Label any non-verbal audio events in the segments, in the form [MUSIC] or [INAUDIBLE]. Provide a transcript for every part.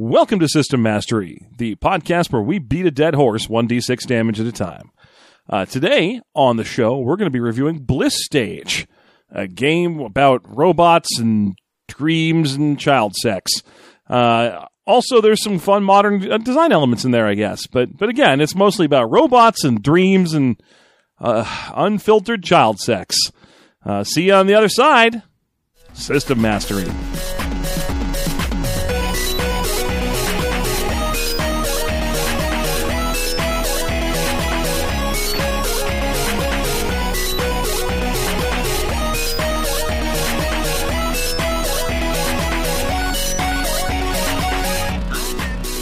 Welcome to System Mastery, the podcast where we beat a dead horse 1d6 damage at a time. Uh, today on the show, we're going to be reviewing Bliss Stage, a game about robots and dreams and child sex. Uh, also, there's some fun modern uh, design elements in there, I guess. But but again, it's mostly about robots and dreams and uh, unfiltered child sex. Uh, see you on the other side. System Mastery.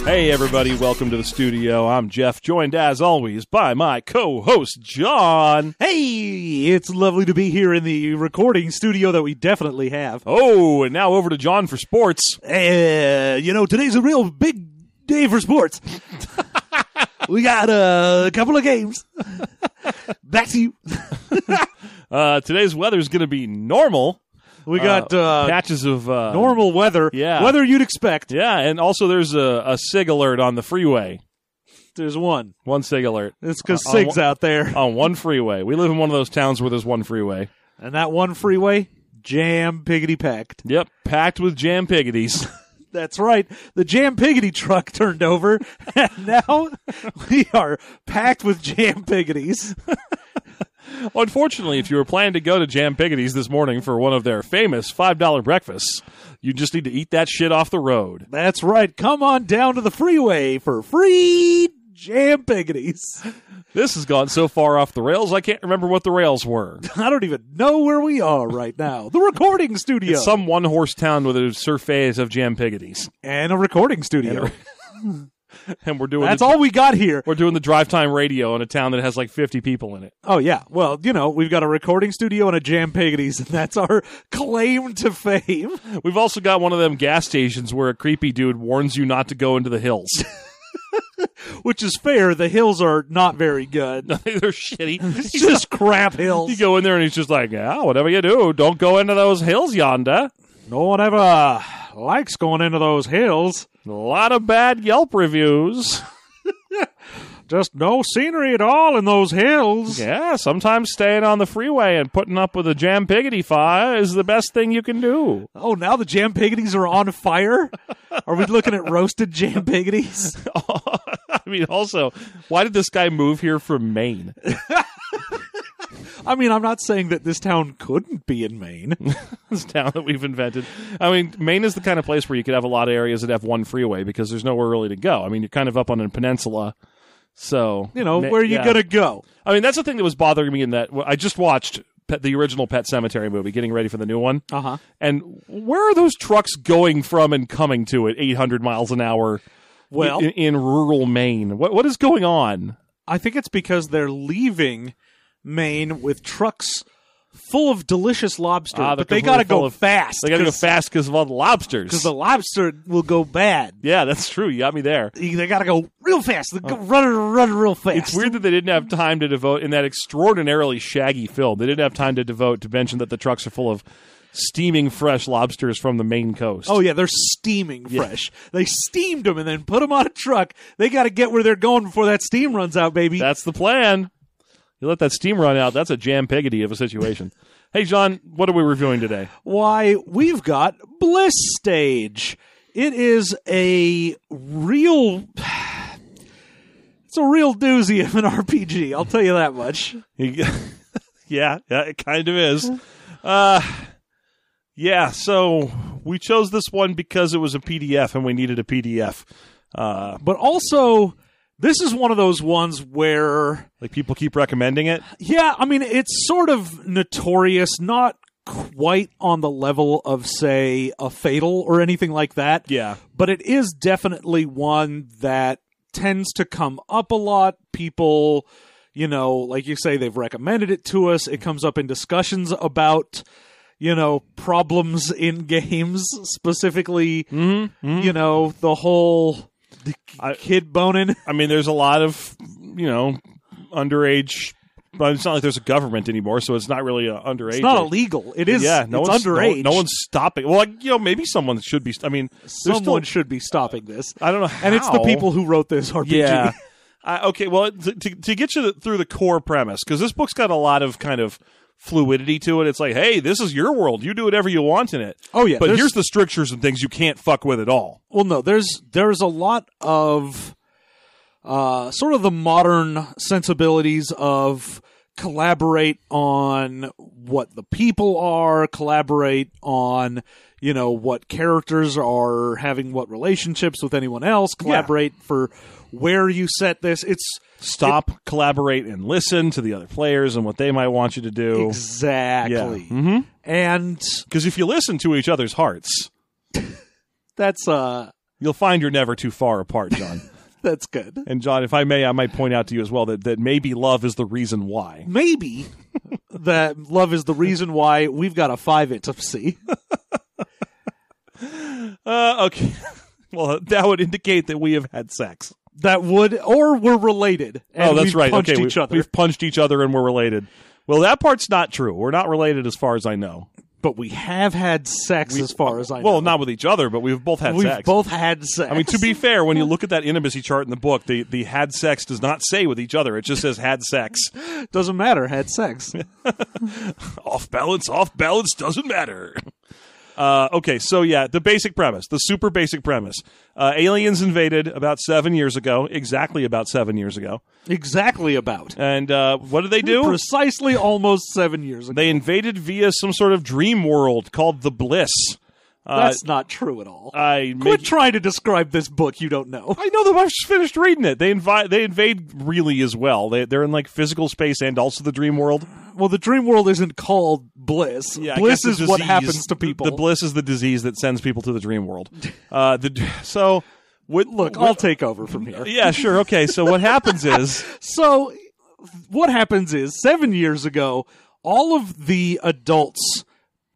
Hey, everybody, welcome to the studio. I'm Jeff, joined as always by my co host, John. Hey, it's lovely to be here in the recording studio that we definitely have. Oh, and now over to John for sports. Uh, you know, today's a real big day for sports. [LAUGHS] we got uh, a couple of games. [LAUGHS] Back to you. [LAUGHS] Uh, today's weather is going to be normal. We got uh, patches of uh, normal weather. yeah. Weather you'd expect. Yeah, and also there's a, a SigAlert on the freeway. There's one. One SigAlert It's because Uh, on SIG's one- out there. [LAUGHS] on one freeway. We live in one of those towns where there's one freeway. And that one freeway, jam piggity packed. Yep, packed with jam piggities. [LAUGHS] That's right. The jam piggity truck turned over, [LAUGHS] and now we are packed with jam piggities. Unfortunately, if you were planning to go to Jam Piggity's this morning for one of their famous $5 breakfasts, you just need to eat that shit off the road. That's right. Come on down to the freeway for free jam piggities. This has gone so far off the rails, I can't remember what the rails were. [LAUGHS] I don't even know where we are right now. The recording studio. It's some one horse town with a surface of Jam Piggities. and a recording studio. [LAUGHS] [LAUGHS] And we're doing That's the, all we got here. we're doing the drive time radio in a town that has like 50 people in it. Oh yeah. Well, you know, we've got a recording studio and a jam piggities, and that's our claim to fame. We've also got one of them gas stations where a creepy dude warns you not to go into the hills. [LAUGHS] Which is fair. The hills are not very good. [LAUGHS] They're shitty. It's just crap hills. You go in there and he's just like, yeah, whatever you do, don't go into those hills yonder. No one ever likes going into those hills. A lot of bad Yelp reviews. [LAUGHS] Just no scenery at all in those hills. Yeah, sometimes staying on the freeway and putting up with a jam piggity fire is the best thing you can do. Oh, now the jam piggities are on fire? Are we looking at roasted jam piggities? [LAUGHS] I mean, also, why did this guy move here from Maine? [LAUGHS] I mean, I'm not saying that this town couldn't be in Maine. [LAUGHS] this town that we've invented. I mean, Maine is the kind of place where you could have a lot of areas that have one freeway because there's nowhere really to go. I mean, you're kind of up on a peninsula. So, You know, Ma- where are you yeah. gonna go? I mean, that's the thing that was bothering me in that I just watched Pet, the original Pet Sematary movie, getting ready for the new one. Uh huh. And where are those trucks going from and coming to at 800 miles an hour? Well- in, in rural Maine, what what is going on? I think it's because they're leaving Maine with trucks full of delicious lobster, Ah, but they gotta go of- fast. They got to go fast because of all the lobsters. because the lobster will go bad. yeah, that's true. You got me there. They gotta go real fast. They go run, run real fast. It's weird that they didn't have time to devote in that extraordinarily shaggy film. They didn't have time to devote to mention that the trucks are full of steaming fresh lobsters from the Maine coast. Oh yeah, they're steaming fresh. They steamed them and then put them on a truck. They got to get where they're going before that steam runs out, baby. that's the plan. You let that steam run out. That's a jam piggity of a situation. [LAUGHS] hey, John, what are we reviewing today? Why we've got Bliss Stage. It is a real. It's a real doozy of an [LAUGHS] RPG. I'll tell you that much. [LAUGHS] yeah, yeah, it kind of is. Uh, yeah, so we chose this one because it was a PDF and we needed a PDF. Uh, But also, this is one of those ones where like people keep recommending it. Yeah, I mean, it's sort of notorious, not quite on the level of, say, a Fatal or anything like that. Yeah. But it is definitely one that tends to come up a lot. People, you know, like you say, they've recommended it to us. It comes up in discussions about, you know, problems in [LAUGHS] games, specifically, mm-hmm, mm-hmm. you know, the whole the I- kid boning. I mean, there's a lot of, you know, underage but it's not like there's a government anymore, so it's not really uh, underage. It's not illegal. It is. yeah, no it's one's underage. No, no one's stopping. Well, like, you know, maybe someone should be. I mean, Someone still, should be stopping this. I don't know, And it's the people who wrote this RPG. Yeah. I okay, well, to, to, to get you through the core premise, because this book's got a lot of kind of fluidity to it. It's like, hey, this is your world. You do whatever you want in it. Oh, yeah, But here's the strictures and things you can't fuck with at all. Well, no, there's there's a lot of uh, sort of the modern sensibilities of collaborate on what the people are, collaborate on you know what characters are having what relationships with anyone else, collaborate for where you set this. It's Stop, collaborate, and listen to the other players and what they might want you to do. exactly, hmm and Because if you listen to each other's hearts, [LAUGHS] that's uh you'll find you're never too far apart, John. [LAUGHS] that's good. and John, if I may, I might point out to you as well that, that maybe love is the reason why. maybe [LAUGHS] that love is the reason why we've got a five intimacy. Uh, okay. well, that would indicate that we have had sex. That would, or we're related. Oh, and oh, that's we've right. Punched okay, each we, other, we've punched each other and we're related. Well, that part's not true. We're not related as far as I know. but we have had sex, as far as I know. Well, not with each other, but we've both had we've sex. both had sex. I mean, to be fair, when you look at that intimacy chart in the book, the, the had sex does not say with each other. It just says had sex. doesn't matter. Had sex. [LAUGHS] off balance, off balance doesn't matter. Uh, okay, so yeah, the basic premise, the super basic premise. Uh, aliens invaded about seven years ago, exactly about seven years ago. exactly about. And uh, what did they do? Precisely, almost seven years ago. They invaded via some sort of dream world called the Bliss. Uh, That's not true at all. I Quit make, trying to describe this book you don't know. I know that I've just finished reading it. They invite. They invade really as well. They, they're in like physical space and also the dream world. Well, the dream world isn't called bliss. Yeah, bliss the is what happens to people. The bliss is the disease that sends people to the dream world. [LAUGHS] Uh, the so what, Look, what- I'll take over from here. yeah, sure, okay. So what happens is [LAUGHS] So, what happens is seven years ago, all of the adults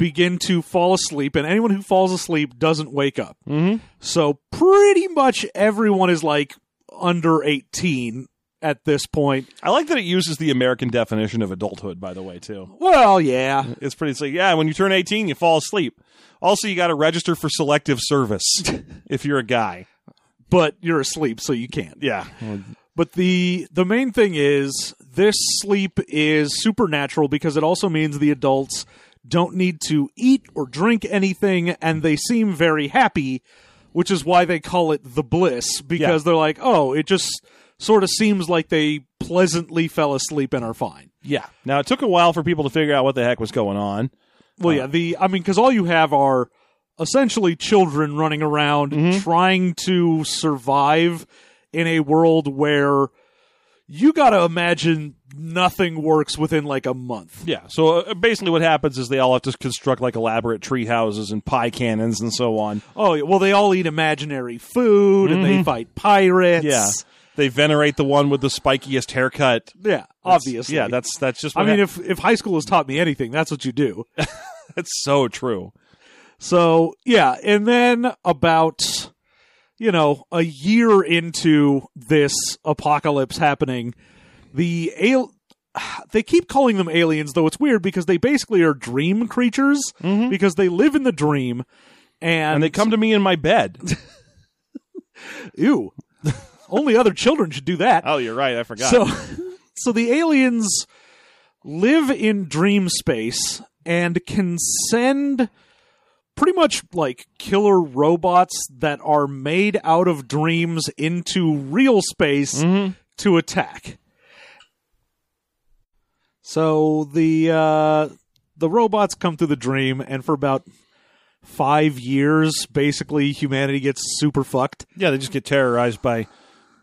begin to fall asleep, and anyone who falls asleep doesn't wake up. Mm-hmm. So, pretty much everyone is like under 18 at this point. I like that it uses the American definition of adulthood. By the way, too, Well, yeah. it's pretty. It's like yeah, when you turn eighteen, you fall asleep. Also, you got to register for selective service [LAUGHS] if you're a guy. But you're asleep, so you can't. Yeah, But the the main thing is this sleep is supernatural because it also means the adults don't need to eat or drink anything and they seem very happy, which is why they call it the bliss because Yeah. they're like, "Oh, it just sort of seems like they pleasantly fell asleep and are fine." yeah. Now it took a while for people to figure out what the heck was going on. Well, uh, yeah, the I mean cuz all you have are essentially children running around mm-hmm. trying to survive in a world where you got to imagine nothing works within like a month. Yeah. So uh, basically, what happens is they all have to construct like elaborate tree houses and pie cannons and so on. Oh, yeah, well they all eat imaginary food and they fight pirates. Yeah. They venerate the one with the spikiest haircut. Yeah, obviously. Yeah, that's that's just. I What mean hap- if if high school has taught me anything, that's what you do. [LAUGHS] that's so true. So, yeah, and then about you know, a year into this apocalypse happening, the al- [SIGHS] they keep calling them aliens though it's weird because they basically are dream creatures mm-hmm. because they live in the dream and, And they come to me in my bed. [LAUGHS] ew. Only other children should do that. oh, you're right. I forgot. So, [LAUGHS] so the aliens live in dream space and can send pretty much like killer robots that are made out of dreams into real space to attack. So the uh, the robots come through the dream, and for about five years, basically humanity gets super fucked. yeah, they just get terrorized by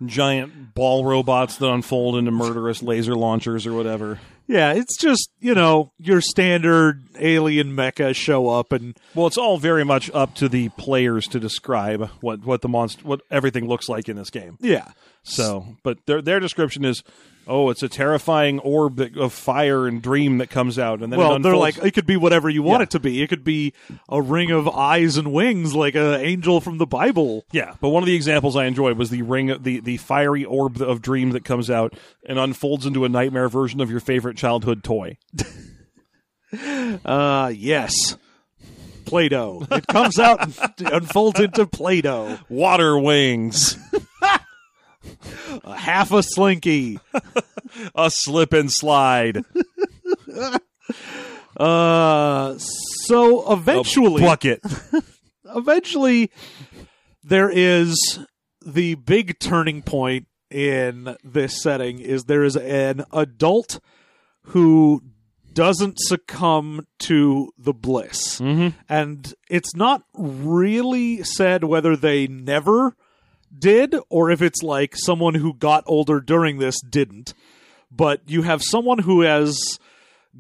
giant ball robots that unfold into murderous laser launchers or whatever. Yeah, it's just, you know, your standard alien mecha show up and Well, it's all very much up to the players to describe what what the monster, what everything looks like in this game. yeah. So, but their their description is, oh, it's a terrifying orb that, of fire and dream that comes out, and then well, they're like it could be whatever you want Yeah. it to be. It could be a ring of eyes and wings, like an angel from the Bible. Yeah, but one of the examples I enjoyed was the ring, the the fiery orb of dream that comes out and unfolds into a nightmare version of your favorite childhood toy. [LAUGHS] Uh, yes. Play-Doh. It comes out and [LAUGHS] unfolds into Play-Doh. Water wings, [LAUGHS] A [LAUGHS] half a slinky. [LAUGHS] a slip and slide, [LAUGHS] Uh, so eventually, bucket. eventually, there is the big turning point in this setting. Is there is an adult who doesn't succumb to the bliss, and it's not really said whether they never did or if it's like someone who got older during this didn't. But you have someone who has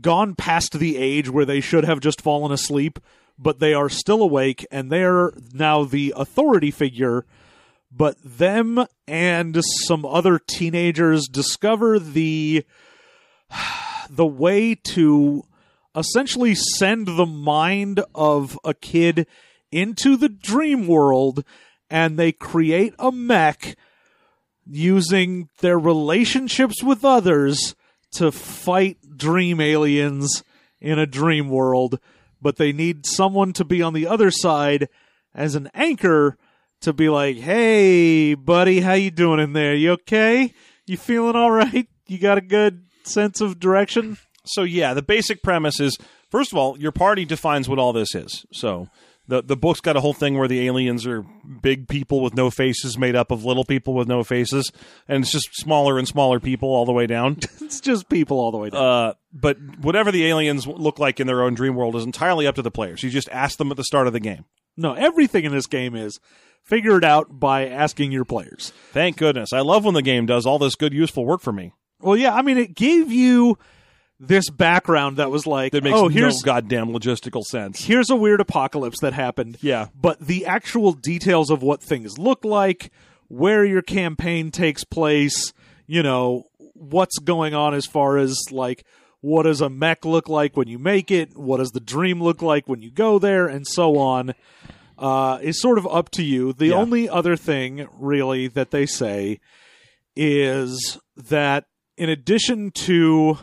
gone past the age where they should have just fallen asleep, but they are still awake and they're now the authority figure. But them and some other teenagers discover the [SIGHS] the way to essentially send the mind of a kid into the dream world and they create a mech using their relationships with others to fight dream aliens in a dream world. But they need someone to be on the other side as an anchor to be like hey buddy how you doing in there? You okay? You feeling all right? You got a good sense of direction? So yeah, the basic premise is first of all, your party defines what all this is. So the the book's got a whole thing where the aliens are big people with no faces made up of little people with no faces, and it's just smaller and smaller people all the way down. [LAUGHS] it's just people all the way down uh, but whatever the aliens look like in their own dream world is entirely up to the players. You just ask them at the start of the game. no everything in this game is figure it out by asking your players Thank goodness. I love when the game does all this good, useful work for me. Well, yeah, I mean, it gave you this background that was like, That makes oh, no here's goddamn logistical sense. here's a weird apocalypse that happened. Yeah. but the actual details of what things look like, where your campaign takes place, you know, what's going on as far as like what does a mech look like when you make it, what does the dream look like when you go there, and so on. Uh, is sort of up to you. The Yeah. only other thing, really, that they say is that in addition to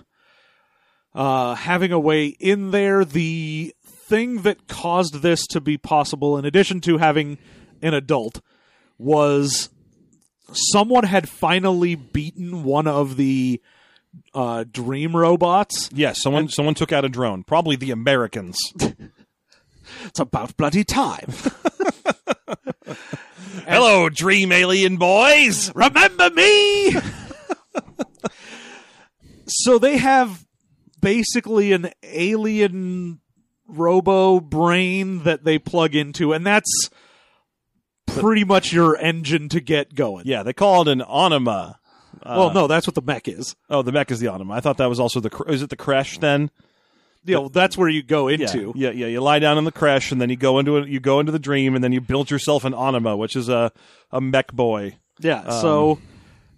uh, having a way in there, the thing that caused this to be possible, in addition to having an adult, was someone had finally beaten one of the uh, dream robots. Yes, someone someone took out a drone. Probably the Americans. [LAUGHS] [LAUGHS] It's about bloody time. [LAUGHS] Hello, dream alien boys. Remember me? so they have basically an alien robo brain that they plug into, and that's pretty much your engine to get going. Yeah, they call it an Anima. well, no, that's what the mech is. Oh, the mech is the Anima. I thought that was also the. cr- Is it the Crash then? You know, that's where you go into. yeah, yeah. You lie down in the crash, and then you go into it. You go into the dream, and then you build yourself an Anima, which is a a mech boy. Yeah. Um, so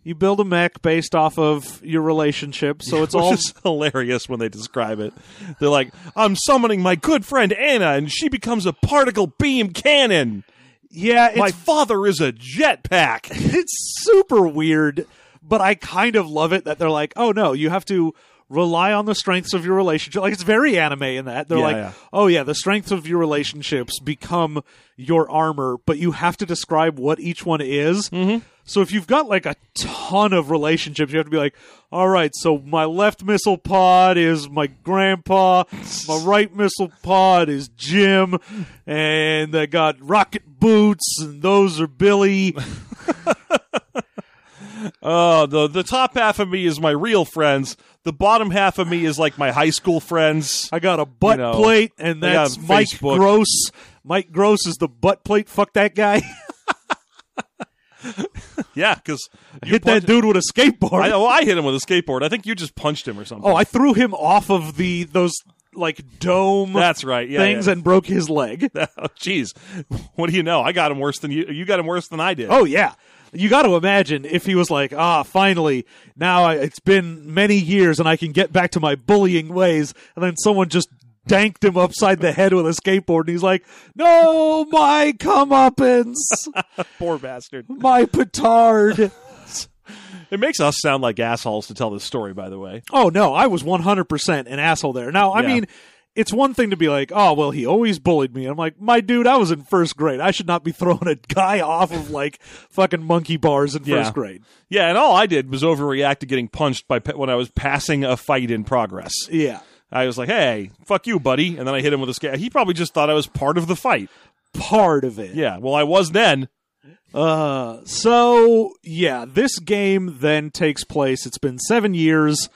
you build a mech based off of your relationship. So [LAUGHS] it's all hilarious when they describe it. They're like, "I'm summoning my good friend Anna, and she becomes a particle beam cannon. yeah. It's my father is a jetpack." [LAUGHS] it's super weird, but I kind of love it that they're like, oh no, you have to rely on the strengths of your relationship. Like it's very anime in that. They're Yeah, like, yeah. oh yeah, the strengths of your relationships become your armor, but you have to describe what each one is. Mm-hmm. So if you've got like a ton of relationships, you have to be like, all right, so my left missile pod is my grandpa, my [LAUGHS] right missile pod is Jim, and I got rocket boots, and those are Billy. [LAUGHS] Oh, the the top half of me is my real friends. The bottom half of me is like my high school friends. I got a butt You know, plate, and that's Mike Facebook. Gross. Mike Gross is the butt plate. Fuck that guy. [LAUGHS] [LAUGHS] Yeah, because Hit that dude with a skateboard. I, oh, I hit him with a skateboard. I think you just punched him or something. oh, I threw him off of the those like dome That's right. Yeah. things yeah. and broke his leg. [LAUGHS] Oh, Jeez, what do you know? I got him worse than you. You got him worse than I did. Oh yeah. You got to imagine if he was like, ah, finally, now I, it's been many years and I can get back to my bullying ways, and then someone just danked him upside the head with a skateboard, and he's like, no, my comeuppance, [LAUGHS] poor bastard. my petard. [LAUGHS] It makes us sound like assholes to tell this story. By the way, Oh no, I was 100% an asshole there. Now, I Yeah. mean, it's one thing to be like, oh, well, he always bullied me. I'm like, my dude, I was in first grade. I should not be throwing a guy off of like fucking monkey bars in Yeah. first grade. yeah, and all I did was overreact to getting punched by pe- when I was passing a fight in progress. Yeah. I was like, "Hey, fuck you, buddy," and then I hit him with a skate. He probably just thought I was part of the fight. Part of it. Yeah, well, I was then. Uh, so yeah, this game then takes place. It's been seven years,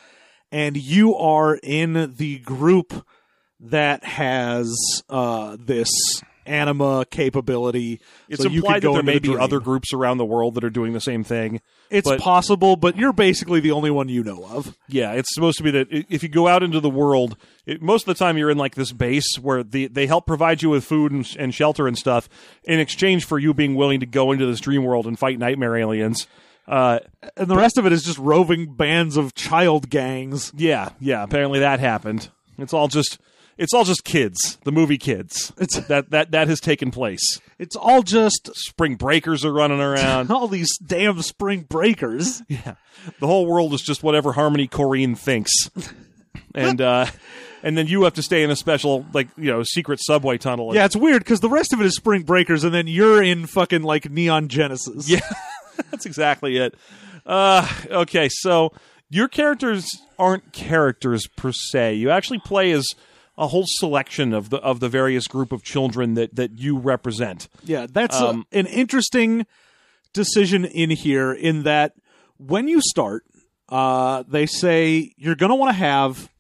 and you are in the group that has uh this anima capability. It's so you implied that go there may be other groups around the world that are doing the same thing. It's but- possible, but you're basically the only one you know of. Yeah, it's supposed to be that if you go out into the world, it, most of the time you're in like this base where the, they help provide you with food and, and shelter and stuff in exchange for you being willing to go into this dream world and fight nightmare aliens. Uh, And the rest of it is just roving bands of child gangs. yeah, yeah. Apparently that happened. It's all just it's all just kids. The movie Kids. It's [LAUGHS] That that that has taken place. it's all just Spring breakers are running around. [LAUGHS] all these damn spring breakers. yeah, the whole world is just whatever Harmony Korine thinks, [LAUGHS] and uh, and then you have to stay in a special like you know secret subway tunnel. Yeah, it's weird because the rest of it is spring breakers, and then you're in fucking like Neon Genesis. Yeah, that's exactly it. Uh, okay, so your characters aren't characters per se. You actually play as a whole selection of the of the various group of children that that you represent. Yeah, that's a- Um, an interesting decision in here in that when you start, uh, they say you're going to want to have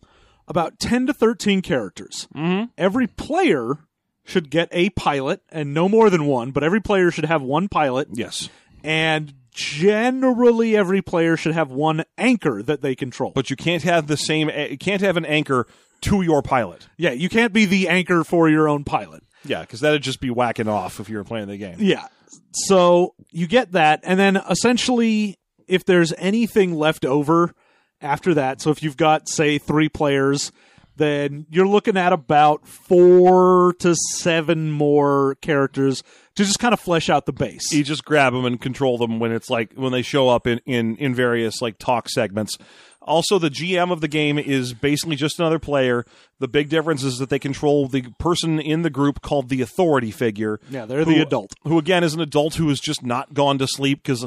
about 10 to 13 characters. Mm-hmm. Every player should get a pilot and no more than one, but every player should have one pilot. Yes, And generally, every player should have one anchor that they control. but you can't have the same. You can't have an anchor to your pilot. yeah, you can't be the anchor for your own pilot. Yeah, because that'd just be whacking off if you were playing the game. Yeah. So you get that, and then essentially, if there's anything left over after that, so if you've got, say, three players, then you're looking at about four to seven more characters to just kind of flesh out the base. you just grab them and control them when it's like when they show up in in in various like talk segments also the gm of the game is basically just another player the big difference is that they control the person in the group called the authority figure Yeah, they're the adult. who again is an adult who has just not gone to sleep because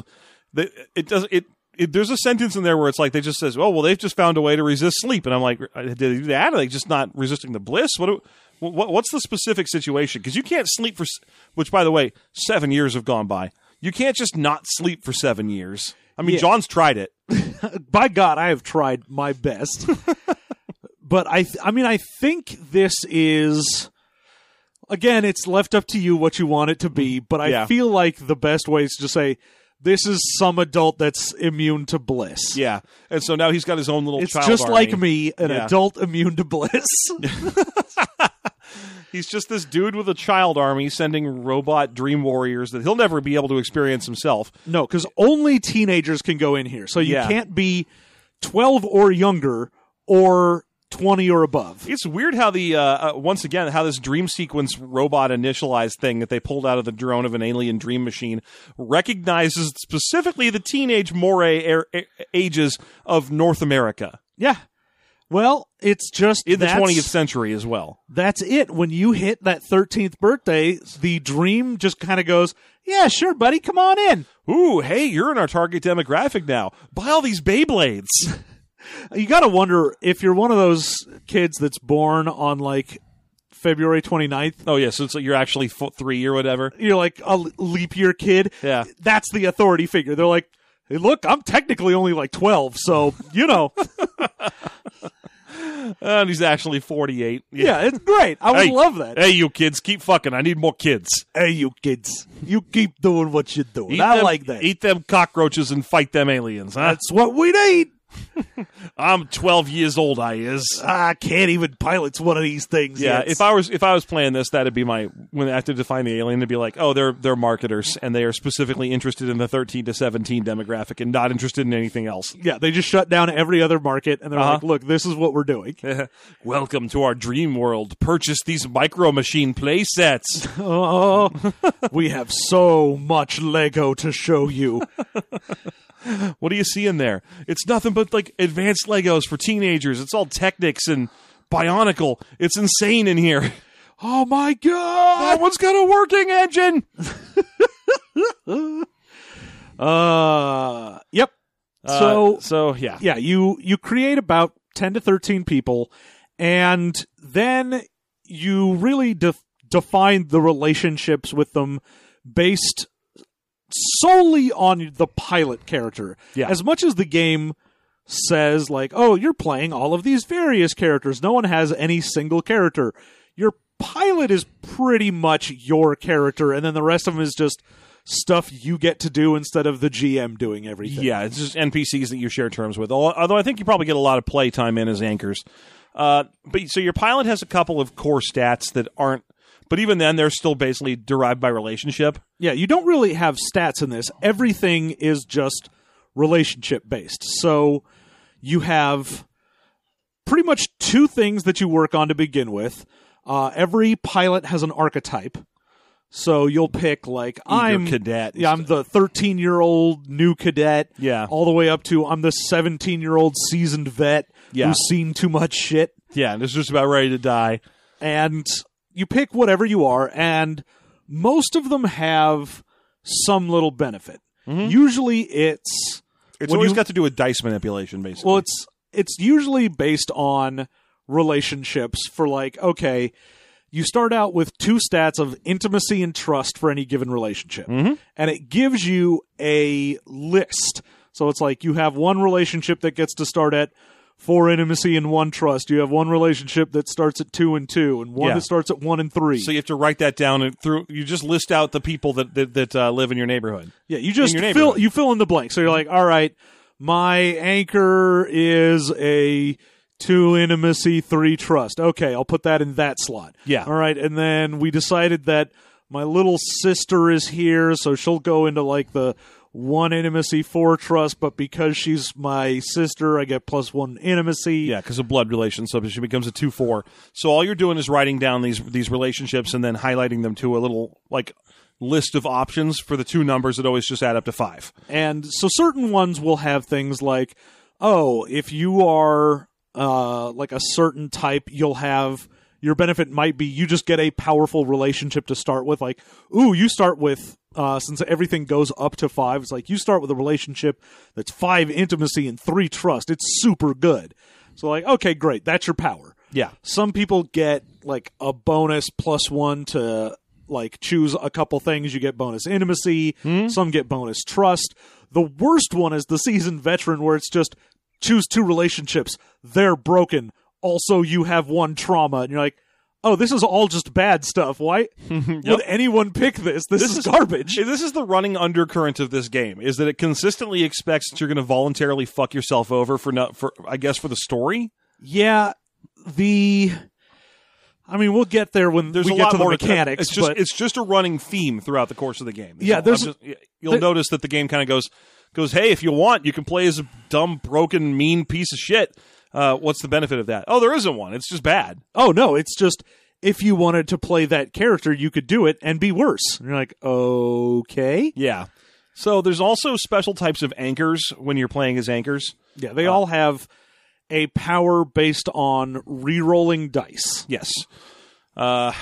it does it it, there's a sentence in there where it's like they just says, "Oh, well, they've just found a way to resist sleep," and I'm like, "Uh, "Did they do that? Are they just not resisting the bliss? What? Do, what what's the specific situation? Because you can't sleep for, which by the way, seven years have gone by. You can't just not sleep for seven years. I mean, Yeah. John's tried it. [LAUGHS] By God, I have tried my best. [LAUGHS] but I, th- I mean, I think this is. Again, it's left up to you what you want it to be, but I Yeah. feel like the best way is to say this is some adult that's immune to bliss. Yeah, and so now he's got his own little. It's just army. like me, an Yeah. adult immune to bliss. [LAUGHS] He's just this dude with a child army sending robot dream warriors that he'll never be able to experience himself. no, because only teenagers can go in here. So you Yeah. can't be 12 or younger or 20 or above. It's weird how the uh, uh, once again how this dream sequence robot initialized thing that they pulled out of the drone of an alien dream machine recognizes specifically the teenage moray air, a- ages of North America Yeah. Well, it's just in the 20th century as well. That's it. When you hit that 13th birthday, the dream just kind of goes, Yeah, sure, buddy, come on in. Ooh, hey, you're in our target demographic now. Buy all these Beyblades. [LAUGHS] [LAUGHS] You got to wonder if you're one of those kids that's born on like February 29th. oh yeah, so it's like you're actually three or whatever. You're like a leap year kid. Yeah. That's the authority figure. They're like, Hey, look, I'm technically only like 12, so, you know, [LAUGHS] Uh, and he's actually 48. yeah, it's great. I would Hey, love that. Hey, you kids, keep fucking. I need more kids. Hey, you kids, you keep doing what you're doing. Eat I them- like that. Eat them cockroaches and fight them aliens, huh? That's what we need. I'm 12 years old. I is. I can't even pilot one of these things. Yeah, yet. if I was if I was playing this, that'd be my when I have to define the alien to be like, oh, they're they're marketers and they are specifically interested in the 13 to 17 demographic and not interested in anything else. yeah, they just shut down every other market, and they're Uh-huh. like, "Look, this is what we're doing." [LAUGHS] Welcome to our dream world. Purchase these micro machine play sets. [LAUGHS] Oh, we have so much Lego to show you. [LAUGHS] [LAUGHS] what do you see in there? It's nothing but like advanced Legos for teenagers. It's all Technics and Bionicle. It's insane in here. [LAUGHS] Oh my god! That one's got a working engine. [LAUGHS] Uh, yep. Uh, So so yeah. yeah, you you create about ten to thirteen people, and then you really def- define the relationships with them based solely on the pilot character. Yeah. As much as the game says like, "Oh, you're playing all of these various characters. No one has any single character." Your pilot is pretty much your character and then the rest of them is just stuff you get to do instead of the GM doing everything. Yeah, it's just NPCs that you share terms with. Although I think you probably get a lot of play time in as anchors. Uh, but so your pilot has a couple of core stats that aren't. But even then, they're still basically derived by relationship. Yeah, you don't really have stats in this. Everything is just relationship based. So you have pretty much two things that you work on to begin with. Uh, every pilot has an archetype. So you'll pick like I'm cadet. Yeah, I'm the 13 year old new cadet. Yeah. All the way up to I'm the 17 year old seasoned vet Yeah. who's seen too much shit. Yeah, and is just about ready to die. and you pick whatever you are, and most of them have some little benefit. Mm-hmm. Usually, it's It's always you- got to do with dice manipulation, basically. well, it's it's usually based on relationships. For like, okay, you start out with two stats of intimacy and trust for any given relationship, mm-hmm. and it gives you a list. So it's like you have one relationship that gets to start at four intimacy and one trust. You have one relationship that starts at two and two, and one Yeah. that starts at one and three. so you have to write that down and through. You just list out the people that that, that uh, live in your neighborhood. Yeah, you just fill you fill in the blank. So you're like, all right, my anchor is a two intimacy, three trust. Okay, I'll put that in that slot. Yeah. All right, and then we decided that my little sister is here, so she'll go into like the one intimacy, four trust, but because she's my sister, I get plus one intimacy. Yeah, because of blood relations, so she becomes a two four. So all you're doing is writing down these these relationships and then highlighting them to a little like list of options for the two numbers that always just add up to five. And so certain ones will have things like, oh, if you are uh, like a certain type, you'll have your benefit might be you just get a powerful relationship to start with. Like, ooh, you start with uh, since everything goes up to five, it's like you start with a relationship that's five intimacy and three trust. It's super good. So like, okay, great, that's your power. Yeah, Some people get like a bonus plus one to like choose a couple things. You get bonus intimacy. Some get bonus trust. The worst one is the seasoned veteran, where it's just choose two relationships. They're broken. Also, you have one trauma, and you're like, oh, this is all just bad stuff. Why [LAUGHS] would anyone pick this? This, is, garbage. This is the running undercurrent of this game is that it consistently expects that you're going to voluntarily fuck yourself over for not for I guess for the story. yeah, the. I mean, we'll get there when There's we a get lot to the more mechanics. It's just but it's just a running theme throughout the course of the game. Yeah, there's- just- you'll there- notice that the game kind of goes goes. Hey, if you want, you can play as a dumb, broken, mean piece of shit. Uh, what's the benefit of that? Oh, there isn't one. It's just bad. oh no, it's just if you wanted to play that character, you could do it and be worse. And you're like, okay, Yeah. So there's also special types of anchors when you're playing as anchors. yeah, they all have a power based on re-rolling dice. Yes. Uh,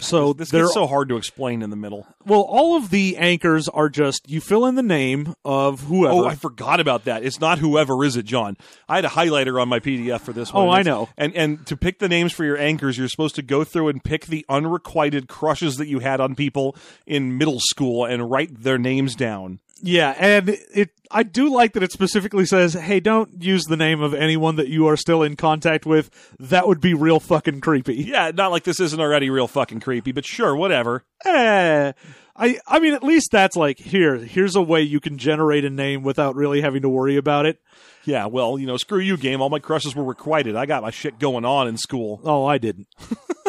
So this they're gets so hard to explain in the middle. well, all of the anchors are just you fill in the name of whoever. Oh, I forgot about that. It's not whoever is it, John. I had a highlighter on my PDF for this one. Oh, I know. And and to pick the names for your anchors, you're supposed to go through and pick the unrequited crushes that you had on people in middle school and write their names down. Yeah, and it I do like that it specifically says, "Hey, don't use the name of anyone that you are still in contact with. That would be real fucking creepy." Yeah, not like this isn't already real fucking creepy, but sure, whatever. Eh. I I mean at least that's like here here's a way you can generate a name without really having to worry about it. Yeah, well, you know, screw you, game. All my crushes were requited. I got my shit going on in school. Oh, I didn't.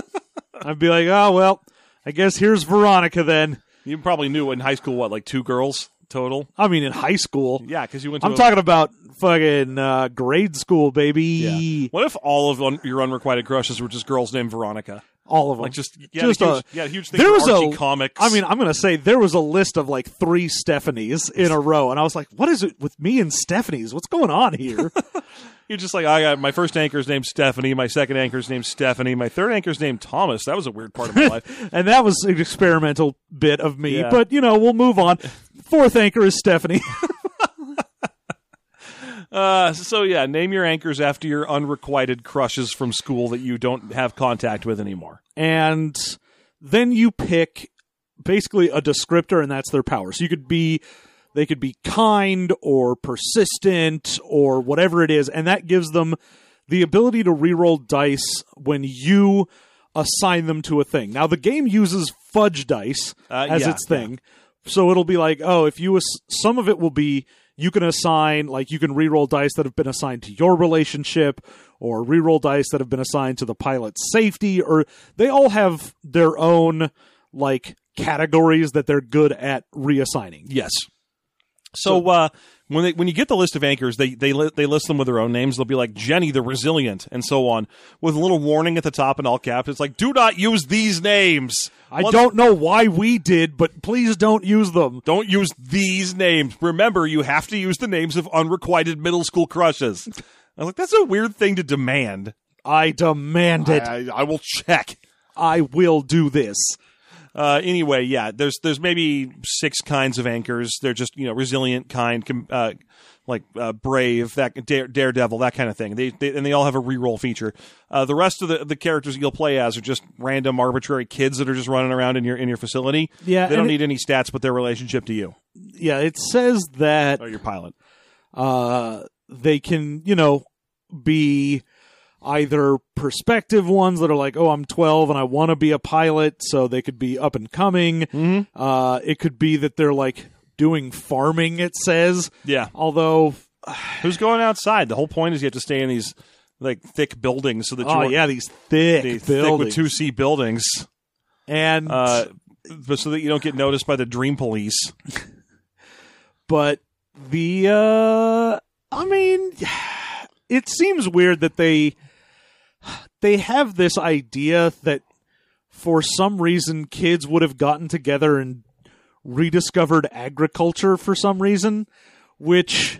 [LAUGHS] I'd be like, "Oh, well, I guess here's Veronica then." You probably knew in high school what, like two girls total? I mean in high school. Yeah, because you went to. I'm a- talking about fucking uh, grade school, baby. Yeah. What if all of un- your unrequited crushes were just girls named Veronica? All of them. Like just yeah, Just huge, a- yeah, huge thing there was a- comics. I mean, I'm gonna say there was a list of like three Stephanies in a row, and I was like, "What is it with me and Stephanies? What's going on here?" [LAUGHS] you're just like I got my first anchor's named Stephanie, my second anchor's named Stephanie, my third anchor's named Thomas. That was a weird part of my [LAUGHS] life. and that was an experimental bit of me. Yeah. But you know, we'll move on. Fourth anchor is Stephanie. [LAUGHS] Uh, so yeah, name your anchors after your unrequited crushes from school that you don't have contact with anymore. and then you pick basically a descriptor and that's their power so you could be they could be kind or persistent or whatever it is and that gives them the ability to reroll dice when you assign them to a thing now the game uses fudge dice Uh, as yeah, its thing so it'll be like oh if you ass- some of it will be you can assign like you can reroll dice that have been assigned to your relationship or reroll dice that have been assigned to the pilot's safety or they all have their own like categories that they're good at reassigning Yes. So, uh, when they, when you get the list of anchors, they they they list them with their own names. They'll be like Jenny the Resilient and so on, with a little warning at the top in all caps. It's like, do not use these names. i Once- don't know why we did but please don't use them Don't use these names. Remember, you have to use the names of unrequited middle school crushes. I was like, that's a weird thing to demand. i demand it I, I will check. i will do this Uh, anyway, yeah, there's there's maybe six kinds of anchors. They're just you know resilient, kind, com- uh, like uh, brave, that dare, daredevil, that kind of thing. They, they and they all have a reroll feature. Uh, the rest of the, the characters you'll play as are just random, arbitrary kids that are just running around in your in your facility. Yeah, they don't and it- need any stats, but their relationship to you yeah it says that or your pilot. uh, they can, you know, be either perspective ones that are like, oh, I'm 12 and I want to be a pilot, so they could be up and coming. Mhm. Uh, it could be that they're like doing farming, it says. Yeah, Although, [SIGHS] who's going outside? The whole point is you have to stay in these like thick buildings so that you oh, yeah, these thick they thick with two C buildings, and, uh, but so that you don't get noticed by the dream police. [LAUGHS] but the, uh, I mean, [SIGHS] it seems weird that they, they have this idea that for some reason kids would have gotten together and rediscovered agriculture for some reason, which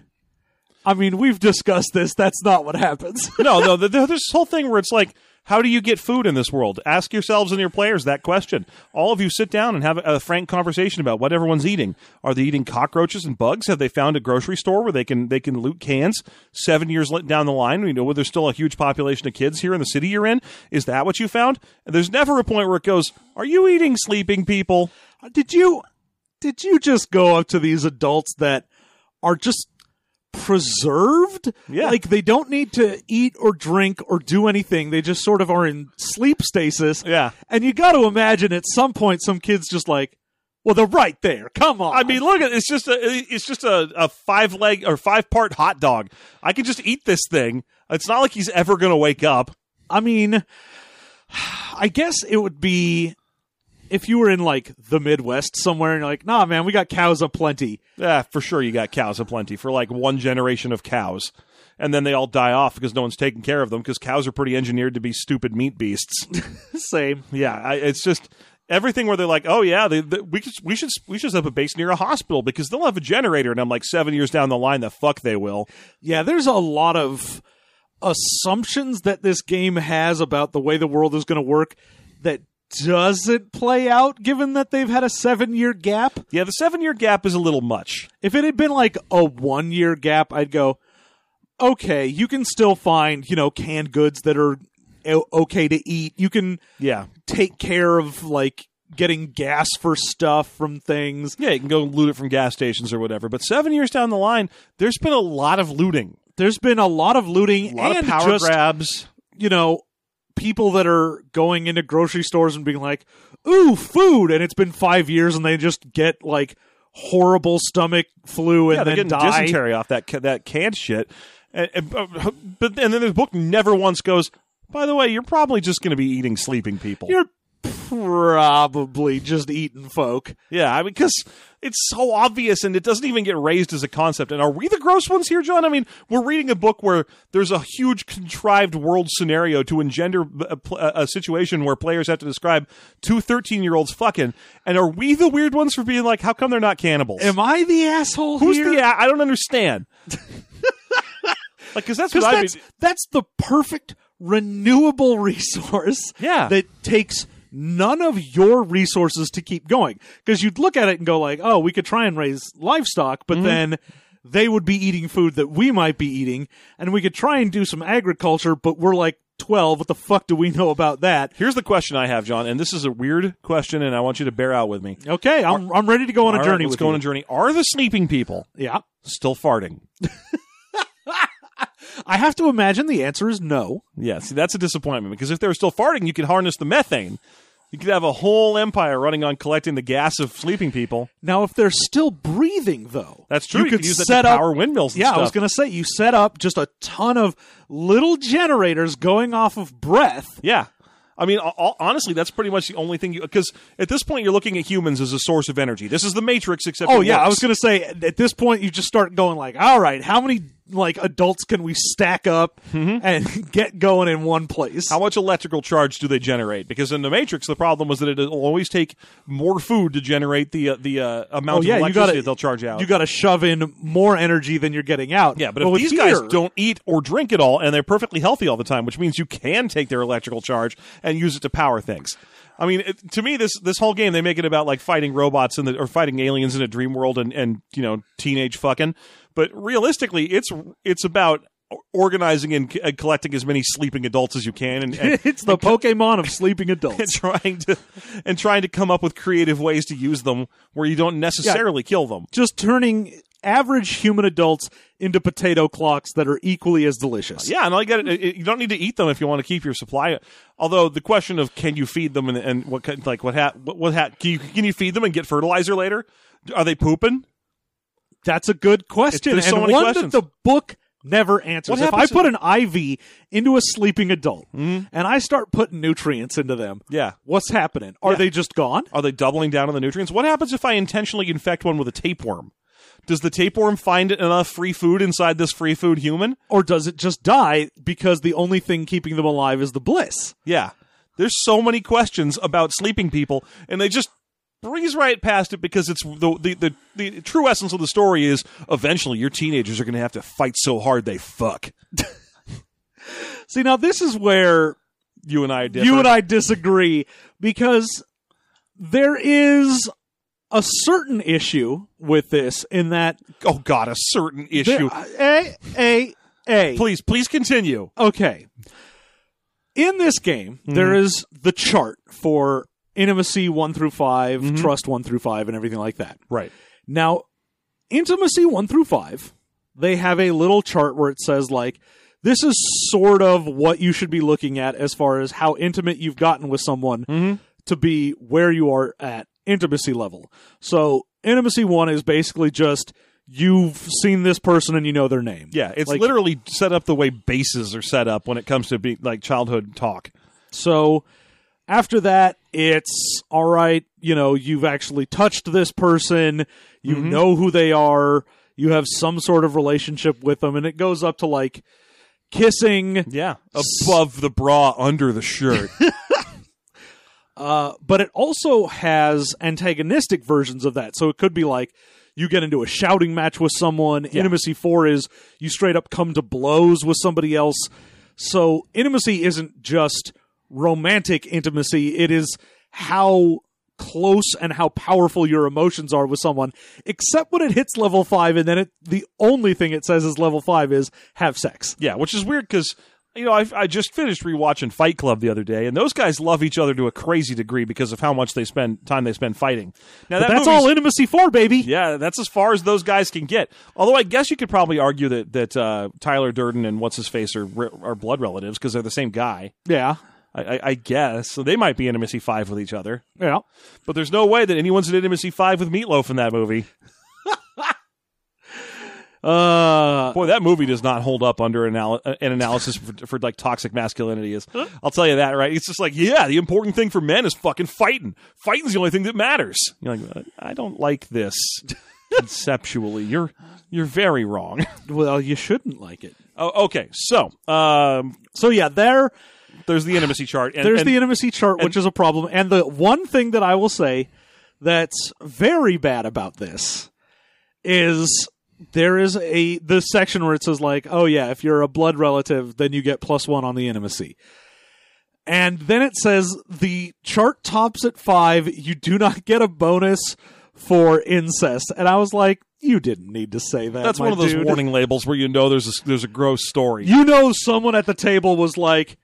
I mean, we've discussed this. That's not what happens. no, no. [LAUGHS] th- th- There's this whole thing where it's like, how do you get food in this world? Ask yourselves and your players that question. All of you sit down and have a, frank conversation about what everyone's eating. Are they eating cockroaches and bugs? Have they found a grocery store where they can they can loot cans? Seven years down the line, you know, where there's still a huge population of kids here in the city you're in. Is that what you found? And there's never a point where it goes, "Are you eating sleeping people?" did you did you just go up to these adults that are just preserved? Yeah. Like they don't need to eat or drink or do anything. They just sort of are in sleep stasis. Yeah. And you got to imagine at some point some kids just like, well, they're right there. Come on. I mean, look at it's just a it's just a, a five leg or five part hot dog. I can just eat this thing. It's not like he's ever going to wake up. I mean, [SIGHS] I guess it would be if you were in like the Midwest somewhere and you're like, nah, man, we got cows aplenty. Yeah, for sure you got cows aplenty for like one generation of cows. And then they all die off because no one's taking care of them because cows are pretty engineered to be stupid meat beasts. [LAUGHS] Same. yeah, I, it's just everything where they're like, "Oh yeah, they, they, we should we should we should have a base near a hospital because they'll have a generator." And I'm like, seven years down the line, the fuck they will. Yeah, there's a lot of assumptions that this game has about the way the world is going to work that doesn't play out given that they've had a seven year gap. Yeah, the seven year gap is a little much. If it had been like a one year gap, I'd go, okay, you can still find, you know, canned goods that are okay to eat. You can Yeah, take care of like getting gas for stuff from things. yeah, you can go loot it from gas stations or whatever. But seven years down the line, there's been a lot of looting, There's been a lot of looting a lot and of power grabs. you know people that are going into grocery stores and being like, ooh, food, and it's been five years, and they just get like horrible stomach flu and yeah, they're then getting die. dysentery off that that canned shit. And, and- uh, but and then the book never once goes. By the way, you're probably just going to be eating sleeping people. You're probably just eating folk. yeah, I mean, because it's so obvious and it doesn't even get raised as a concept. And are we the gross ones here, John? I mean, we're reading a book where there's a huge contrived world scenario to engender a, a situation where players have to describe two 13 year olds fucking. And are we the weird ones for being like, how come they're not cannibals? Am I the asshole Who's here? the? a- I don't understand. [LAUGHS] like, because that's what Because I mean. that's the perfect renewable [LAUGHS] resource Yeah. that takes none of your resources to keep going. Because you'd look at it and go like, oh, we could try and raise livestock, Mm-hmm. but then they would be eating food that we might be eating, and we could try and do some agriculture, but we're like 12. What the fuck do we know about that? Here's the question I have, John, and this is a weird question, and I want you to bear out with me. Okay, I'm, I'm ready to go on a All right, journey let's with go you. on a journey. Are the sleeping people yeah. still farting? [LAUGHS] I have to imagine the answer is no. Yeah, see, that's a disappointment because if they were still farting, you could harness the methane. You could have a whole empire running on collecting the gas of sleeping people. Now, if they're still breathing, though, That's true. You, could could use that set to up power windmills. And Yeah, stuff. I was going to say you set up just a ton of little generators going off of breath. Yeah. I mean, ho- ho- honestly, that's pretty much the only thing you. Because at this point, you're looking at humans as a source of energy. This is the Matrix, except. Oh yeah, I was going to say at this point you just start going like, all right, how many like adults can we stack up and [LAUGHS] get going in one place? Mm-hmm. How much electrical charge do they generate? Because in the Matrix, the problem was that it will always take more food to generate the uh, the uh, amount oh yeah, of electricity got that they'll charge out. You got to shove in more energy than you're getting out. yeah, but if these guys don't eat or drink at all, and they're perfectly healthy all the time, which means you can take their electrical charge and use it to power things. I mean, it, to me, this this whole game they make it about like fighting robots in the or fighting aliens in a dream world and and you know teenage fucking. But realistically, it's it's about organizing and, and uh, collecting as many sleeping adults as you can, and, and [LAUGHS] it's the Pokemon of [LAUGHS] sleeping and adults. [LAUGHS] trying to and trying to come up with creative ways to use them where you don't necessarily kill them. just turning average human adults into potato clocks that are equally as delicious. Yeah, and all you got uh, you don't need to eat them if you want to keep your supply. Although the question of can you feed them and, and what kind- like what hat what, what ha- can you can you feed them and get fertilizer later? Are they pooping? That's a good question, There's so and many one questions. that the book never answers. What if I put an IV into a sleeping adult mm-hmm. and I start putting nutrients into them, Yeah. what's happening? Are Yeah. they just gone? Are they doubling down on the nutrients? What happens if I intentionally infect one with a tapeworm? Does the tapeworm find enough free food inside this free food human? Or does it just die because the only thing keeping them alive is the bliss? Yeah. There's so many questions about sleeping people, and they just breeze right past it because it's the the, the, the true essence of the story is eventually your teenagers are going to have to fight so hard they fuck. [LAUGHS] See, now this is where You and I differ. you and I disagree because there is a certain issue with this in that oh god, a certain issue. a a a please, please continue. okay. In this game, Mm-hmm. there is the chart for intimacy one through 5 Mm-hmm. trust one through five, and everything like that. Right. Now, intimacy one through five, they have a little chart where it says like this is sort of what you should be looking at as far as how intimate you've gotten with someone Mm-hmm. to be where you are at intimacy level. So intimacy one is basically just you've seen this person and you know their name. Yeah, it's Like- literally set up the way bases are set up when it comes to be like childhood talk. So after that, it's all right. You know, you've actually touched this person. You Mm-hmm. know who they are. You have some sort of relationship with them, and it goes up to like kissing. Yeah, above the bra, under the shirt. [LAUGHS] Uh, but it also has antagonistic versions of that. So it could be like you get into a shouting match with someone. Intimacy four is you straight up come to blows with somebody else. So intimacy isn't just romantic intimacy, it is how close and how powerful your emotions are with someone, except when it hits level five, and then it the only thing it says is level five is have sex. Yeah, which is weird because you know I, I just finished rewatching Fight Club the other day, and those guys love each other to a crazy degree because of how much they spend time they spend fighting. Now that That's all intimacy for, baby. Yeah, that's as far as those guys can get. Although I guess you could probably argue that that uh, Tyler Durden and what's his face are are blood relatives because they're the same guy. Yeah. I, I, I guess so. They might be intimacy five with each other, Yeah. but there's no way that anyone's in intimacy five with Meatloaf in that movie. [LAUGHS] Uh, Boy, that movie does not hold up under anal- uh, an analysis for, for like toxic masculinity. Is I'll tell you that, right? It's just like, yeah, the important thing for men is fucking fighting. Fighting's the only thing that matters. You're like, uh, I don't like this [LAUGHS] conceptually. You're you're very wrong. well, you shouldn't like it. oh, okay, so um, So yeah, there there's the intimacy chart. And, there's and the intimacy chart, which is a problem. And the one thing that I will say that's very bad about this is there is a the section where it says like, oh yeah, if you're a blood relative, then you get plus one on the intimacy. And then it says the chart tops at five. You do not get a bonus for incest. And I was like, you didn't need to say that. that's one of those dude. warning labels where you know there's a, there's a gross story. You know, someone at the table was like,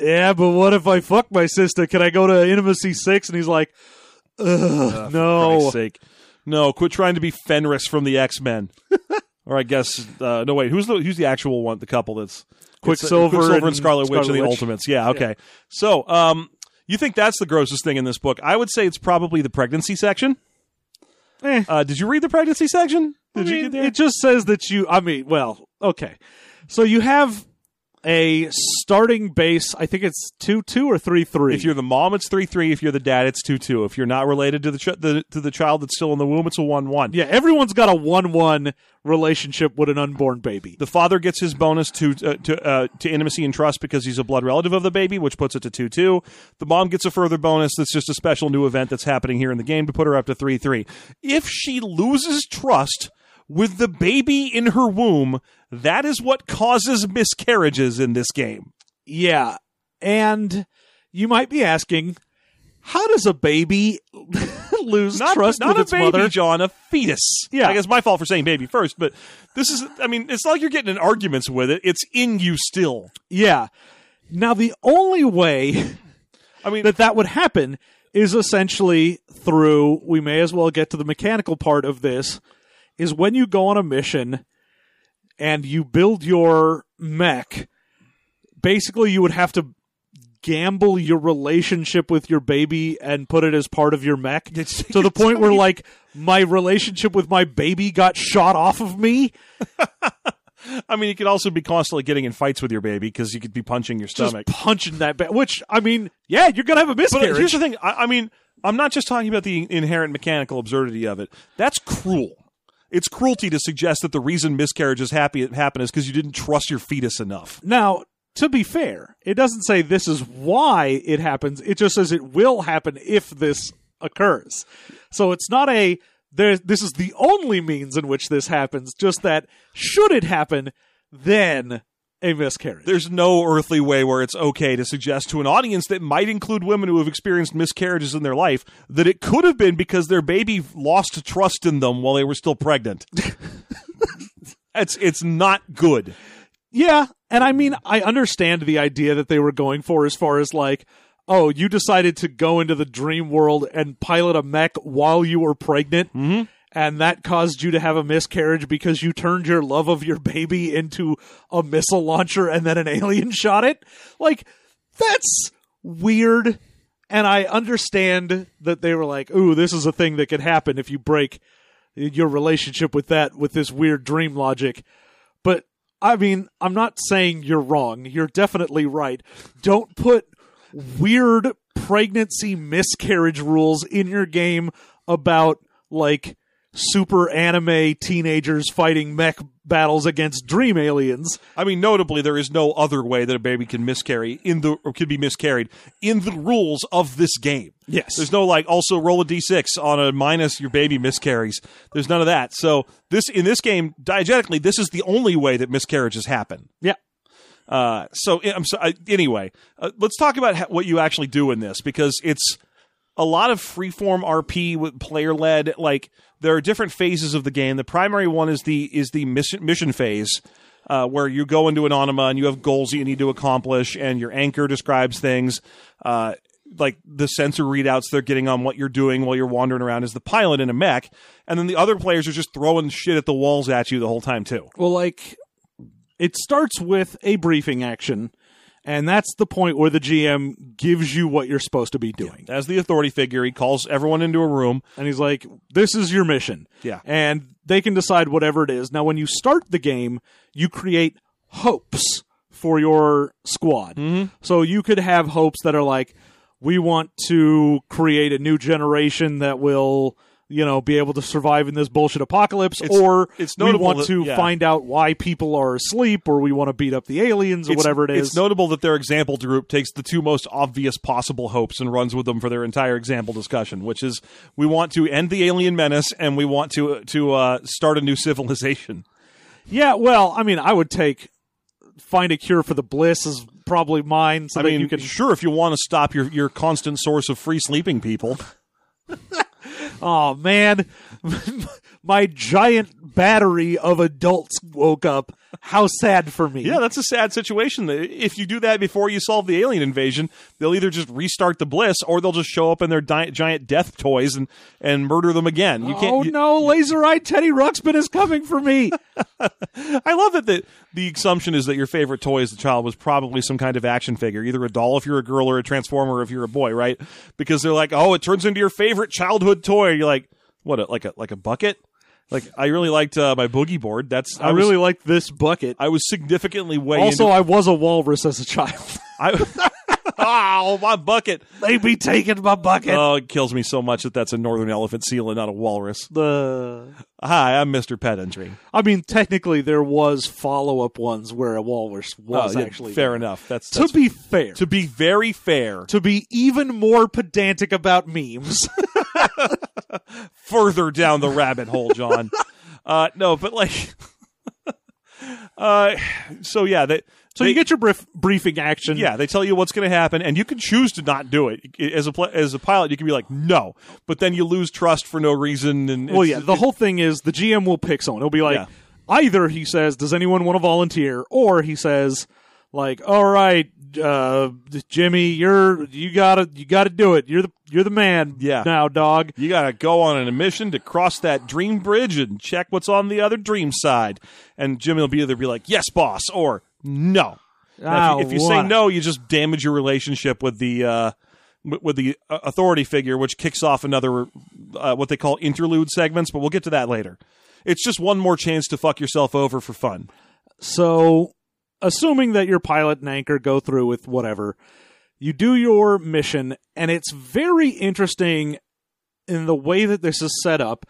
"Yeah, but what if I fuck my sister? Can I go to intimacy six? And he's like, Ugh, "No." Christ's sake. No, quit trying to be Fenris from the X Men. or I guess uh, no wait, who's the who's the actual one? The couple that's Quicksilver uh, Quicksilver and, and Scarlet Witch Scarlet are the Witch. Ultimates. Yeah, okay. So, um, you think that's the grossest thing in this book? I would say it's probably the pregnancy section. Eh. Uh, did you read the pregnancy section? Did I you get there? It just says that you. I mean, well, okay. So you have a starting base. I think it's two two or three three. if you're the mom, it's three three. If you're the dad, it's two two. If you're not related to the, ch- the to the child that's still in the womb, it's a one one. yeah, everyone's got a one one relationship with an unborn baby. The father gets his bonus to uh, to uh, to intimacy and trust because he's a blood relative of the baby, which puts it to two two. The mom gets a further bonus that's just a special new event that's happening here in the game to put her up to three three. If she loses trust with the baby in her womb, that is what causes miscarriages in this game. Yeah, and you might be asking, how does a baby [LAUGHS] lose Not, trust not with a its baby, mother? John, a fetus. Yeah. I guess my fault for saying baby first, but this is, I mean, it's not like you're getting in arguments with it. It's in you still. Yeah. Now the only way [LAUGHS] I mean, that that would happen is essentially through we may as well get to the mechanical part of this is when you go on a mission and you build your mech basically you would have to gamble your relationship with your baby and put it as part of your mech to the [LAUGHS] point where like my relationship with my baby got shot off of me [LAUGHS] I mean, you could also be constantly getting in fights with your baby because you could be punching your just stomach. punching that ba- which i mean yeah you're gonna have a uh, miscarriage. But here's the thing. I, I mean, I'm not just talking about the inherent mechanical absurdity of it. That's cruel. It's cruelty to suggest that the reason miscarriages happy happen is because you didn't trust your fetus enough. Now, to be fair, it doesn't say this is why it happens. It just says it will happen if this occurs. So it's not a there. This is the only means in which this happens. Just that should it happen, then a miscarriage. There's no earthly way where it's okay to suggest to an audience that might include women who have experienced miscarriages in their life that it could have been because their baby lost trust in them while they were still pregnant. [LAUGHS] it's it's not good. yeah, and I mean I understand the idea that they were going for as far as like. Oh, you decided to go into the dream world and pilot a mech while you were pregnant, Mm-hmm. And that caused you to have a miscarriage because you turned your love of your baby into a missile launcher and then an [LAUGHS] alien shot it. Like, that's weird. And I understand that they were like, ooh, this is a thing that could happen if you break your relationship with that, with this weird dream logic. But I mean, I'm not saying you're wrong. You're definitely right. Don't put weird pregnancy miscarriage rules in your game about like super anime teenagers fighting mech battles against dream aliens. I mean, notably, there is no other way that a baby can miscarry in the or could be miscarried in the rules of this game. Yes. There's no like also roll a d6 on a minus your baby miscarries. There's none of that. So this in this game, diegetically, this is the only way that miscarriages happen. Yeah. Uh, so I'm so, I, anyway, uh, let's talk about ha- what you actually do in this because it's a lot of freeform RP with player led. Like there are different phases of the game. The primary one is the is the mission mission phase. Uh, where you go into an anima and you have goals that you need to accomplish, and your anchor describes things. Uh, like the sensor readouts they're getting on what you're doing while you're wandering around as the pilot in a mech, and then the other players are just throwing shit at the walls at you the whole time too. Well, like it starts with a briefing action, And that's the point where the GM gives you what you're supposed to be doing. As the authority figure, he calls everyone into a room. And he's like, this is your mission. Yeah. And they can decide whatever it is. Now, when you start the game, you create hopes for your squad. Mm-hmm. So you could have hopes that are like, we want to create a new generation that will you know, be able to survive in this bullshit apocalypse, It's- or it's we want that- to yeah. find out why people are asleep, or we want to beat up the aliens, or It's- whatever it is. It's notable that their example group takes the two most obvious possible hopes and runs with them for their entire example discussion, which is we want to end the alien menace and we want to to uh, start a new [LAUGHS] civilization. yeah, well, I mean, I would take find a cure for the bliss is probably mine, so I mean, you can. sure, if you want to stop your your constant source of free sleeping people, [LAUGHS] Oh man, [LAUGHS] my giant battery of adults woke up. How sad for me. yeah, that's a sad situation. If you do that before you solve the alien invasion, they'll either just restart the bliss or they'll just show up in their di- giant death toys and and murder them again. You can't. oh you- no, Laser Eye Teddy Ruxpin is coming for me. [LAUGHS] I love that the, the assumption is that your favorite toy as a child was probably some kind of action figure, either a doll if you're a girl or a transformer if you're a boy, right? Because they're like, oh, it turns into your favorite childhood toy. You're like, what, a, like a like a bucket? Like I really liked uh, my boogie board. That's I was- really liked this bucket. I was significantly way Also, into. I was a walrus as a child. [LAUGHS] I, [LAUGHS] oh, my bucket! they be taking my bucket. Oh, it kills me so much that that's a northern elephant seal and not a walrus. the Hi, I'm Mr. Pedantry. I mean, technically, there was follow up ones where a walrus was Oh, yeah, actually fair there. enough. That's, To be fair, to be very fair. to be even more pedantic about memes, [LAUGHS] further down the rabbit hole, John. [LAUGHS] uh, no, but like, [LAUGHS] uh, so yeah, they, so they- you get your brief, briefing action. yeah, they tell you what's going to happen, and you can choose to not do it. As a as a pilot, you can be like, no, but then you lose trust for no reason. And Well, yeah. The whole thing is the GM will pick someone. He'll be like, Yeah. either he says, "Does anyone want to volunteer?" or he says, like, "All right, uh, Jimmy, you're you gotta you gotta do it. You're the you're the man. Yeah. now, dog." You got to go on an mission to cross that dream bridge and check what's on the other dream side. And Jimmy will be either be like, "Yes, boss," or "No." Now, if you, if you say no, you just damage your relationship with the uh, with with the uh, authority figure, which kicks off another uh, what they call interlude segments. But we'll get to that later. It's just one more chance to fuck yourself over for fun. So, assuming that your pilot and anchor go through with whatever, you do your mission, and it's very interesting in the way that this is set up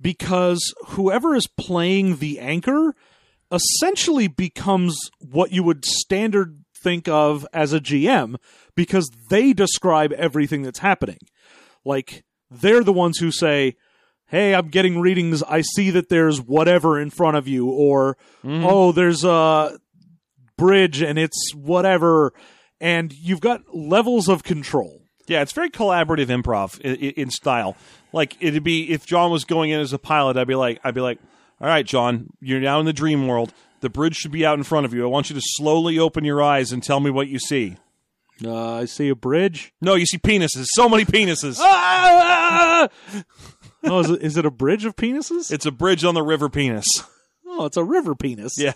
because whoever is playing the anchor essentially becomes what you would standard think of as a GM because they describe everything that's happening. Like, they're the ones who say, hey, I'm getting readings. I see that there's whatever in front of you, or mm-hmm. oh, there's a bridge and it's whatever, and you've got levels of control. Yeah, it's very collaborative improv in, in style. Like it'd be if John was going in as a pilot, I'd be like, I'd be like, all right, John, you're now in the dream world. The bridge should be out in front of you. I want you to slowly open your eyes and tell me what you see. Uh, I see a bridge. No, you see penises. So many penises. Ah! oh, is it, is it a bridge of penises? It's a bridge on the river penis. oh, it's a river penis. Yeah.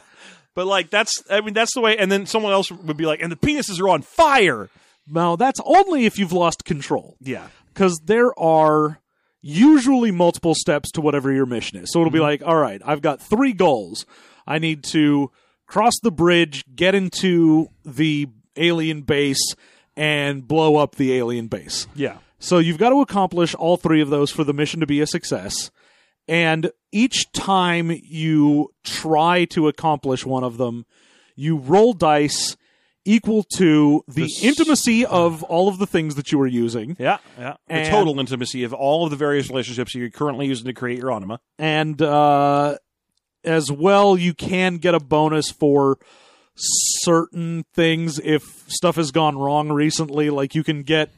But like that's I mean that's the way and then someone else would be like and the penises are on fire. Now, that's only if you've lost control. Yeah. because there are usually multiple steps to whatever your mission is. So it'll be mm-hmm. like, all right, I've got three goals. I need to cross the bridge, get into the alien base, and blow up the alien base. Yeah. So you've got to accomplish all three of those for the mission to be a success. And each time you try to accomplish one of them, you roll dice equal to the intimacy of all of the things that you are using. Yeah. Yeah. The And- total intimacy of all of the various relationships you're currently using to create your anima. and uh, as well you can get a bonus for certain things if stuff has gone wrong recently like you can get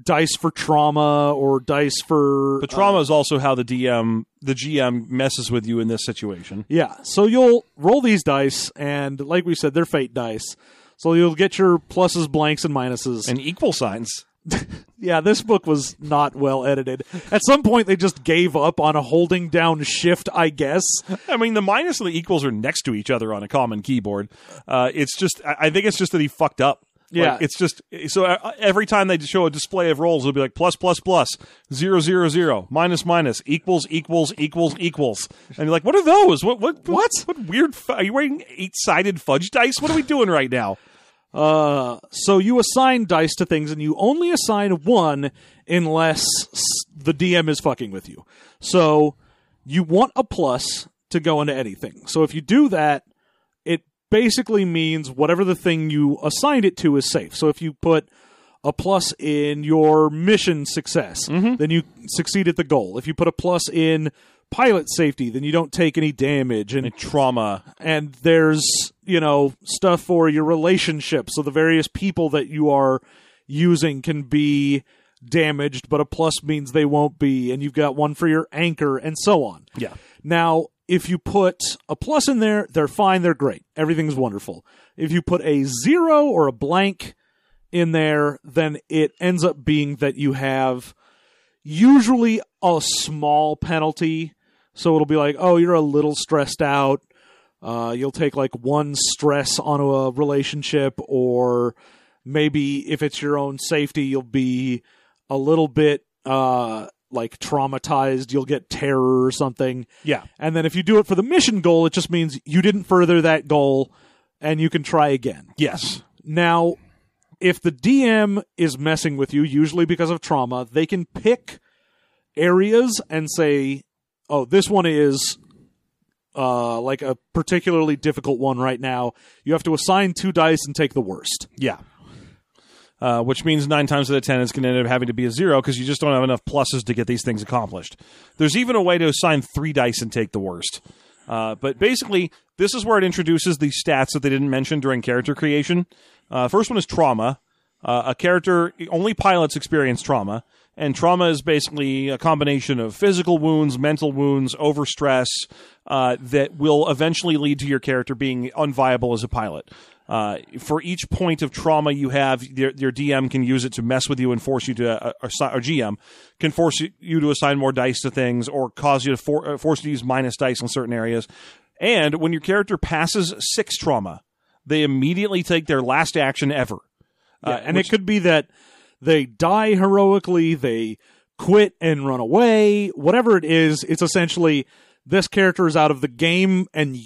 dice for trauma or dice for the trauma is also how the DM, the GM messes with you in this situation. yeah so you'll roll these dice and like we said they're fate dice so you'll get your pluses blanks and minuses And equal signs. [LAUGHS] yeah, this book was not well edited. At some point, they just gave up on a holding down shift, I guess. I mean, the minus and the equals are next to each other on a common keyboard. Uh, it's just, I think it's just that he fucked up. Yeah. Like, it's just so uh, every time they show a display of rolls, it'll be like plus plus plus zero zero zero minus minus equals equals equals equals, and you're like, what are those? What what what what weird? Fu- are you wearing eight sided fudge dice? What are we doing right now? Uh, so you assign dice to things, and you only assign one unless the DM is fucking with you. So you want a plus to go into anything. So if you do that, basically means whatever the thing you assigned it to is safe. So if you put a plus in your mission success, mm-hmm. then you succeed at the goal. If you put a plus in pilot safety, then you don't take any damage. And Trauma. and there's you know stuff for your relationships so the various people that you are using can be damaged but a plus means they won't be and you've got one for your anchor and so on Yeah. now if you put a plus in there they're fine they're great. Everything's wonderful. If you put a zero or a blank in there then it ends up being that you have usually a small penalty. So it'll be like oh you're a little stressed out. Uh, you'll take like one stress onto a relationship, or maybe if it's your own safety, you'll be a little bit uh, like traumatized. You'll get terror or something. Yeah. And then if you do it for the mission goal, it just means you didn't further that goal and you can try again. Yes. Now, if the DM is messing with you, usually because of trauma, they can pick areas and say, oh, this one is uh, like a particularly difficult one right now. You have to assign two dice and take the worst. Yeah. Uh, which means nine times out of ten, it's going to end up having to be a zero because you just don't have enough pluses to get these things accomplished. There's even a way to assign three dice and take the worst. Uh, but basically, this is where it introduces the stats that they didn't mention during character creation. Uh, first one is trauma. Uh, a character only pilots experience trauma, and trauma is basically a combination of physical wounds, mental wounds, overstress uh, that will eventually lead to your character being unviable as a pilot. Uh, for each point of trauma you have, your, your DM can use it to mess with you and force you to, uh, or, or GM can force you- to assign more dice to things or cause you to for, uh, force you to use minus dice in certain areas. And when your character passes six trauma, they immediately take their last action ever. Yeah, and it could be that they die heroically, they quit and run away, whatever it is, it's essentially this character is out of the game and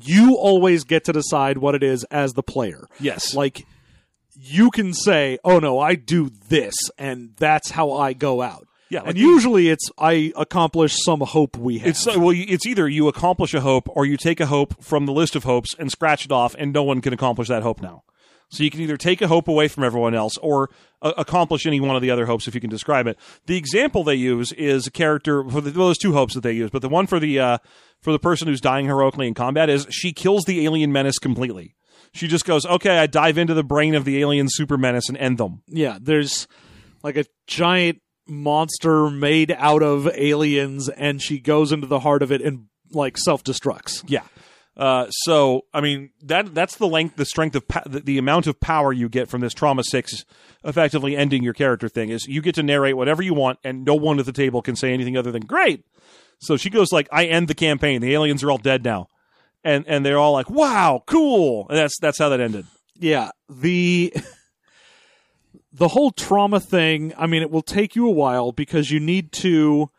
you always get to decide what it is as the player. Yes. Like you can say, "Oh no, I do this and that's how I go out." Yeah, like and usually it's I accomplish some hope we have. It's well, it's either you accomplish a hope or you take a hope from the list of hopes and scratch it off, and no one can accomplish that hope now. So you can either take a hope away from everyone else or uh, accomplish any one of the other hopes if you can describe it. The example they use is a character for the, well, there's two hopes that they use, but the one for the uh, for the person who's dying heroically in combat is she kills the alien menace completely. She just goes, okay, I dive into the brain of the alien super menace and end them. yeah, there's like a giant monster made out of aliens and she goes into the heart of it and like self-destructs. Yeah. Uh, so I mean that that's the length, the strength of pa- the, the amount of power you get from this trauma six, effectively ending your character thing is you get to narrate whatever you want, and no one at the table can say anything other than great. So she goes like, "I end the campaign. The aliens are all dead now," and and they're all like, "Wow, cool." And that's that's how that ended. Yeah, the [LAUGHS] the whole trauma thing, I mean it will take you a while because you need to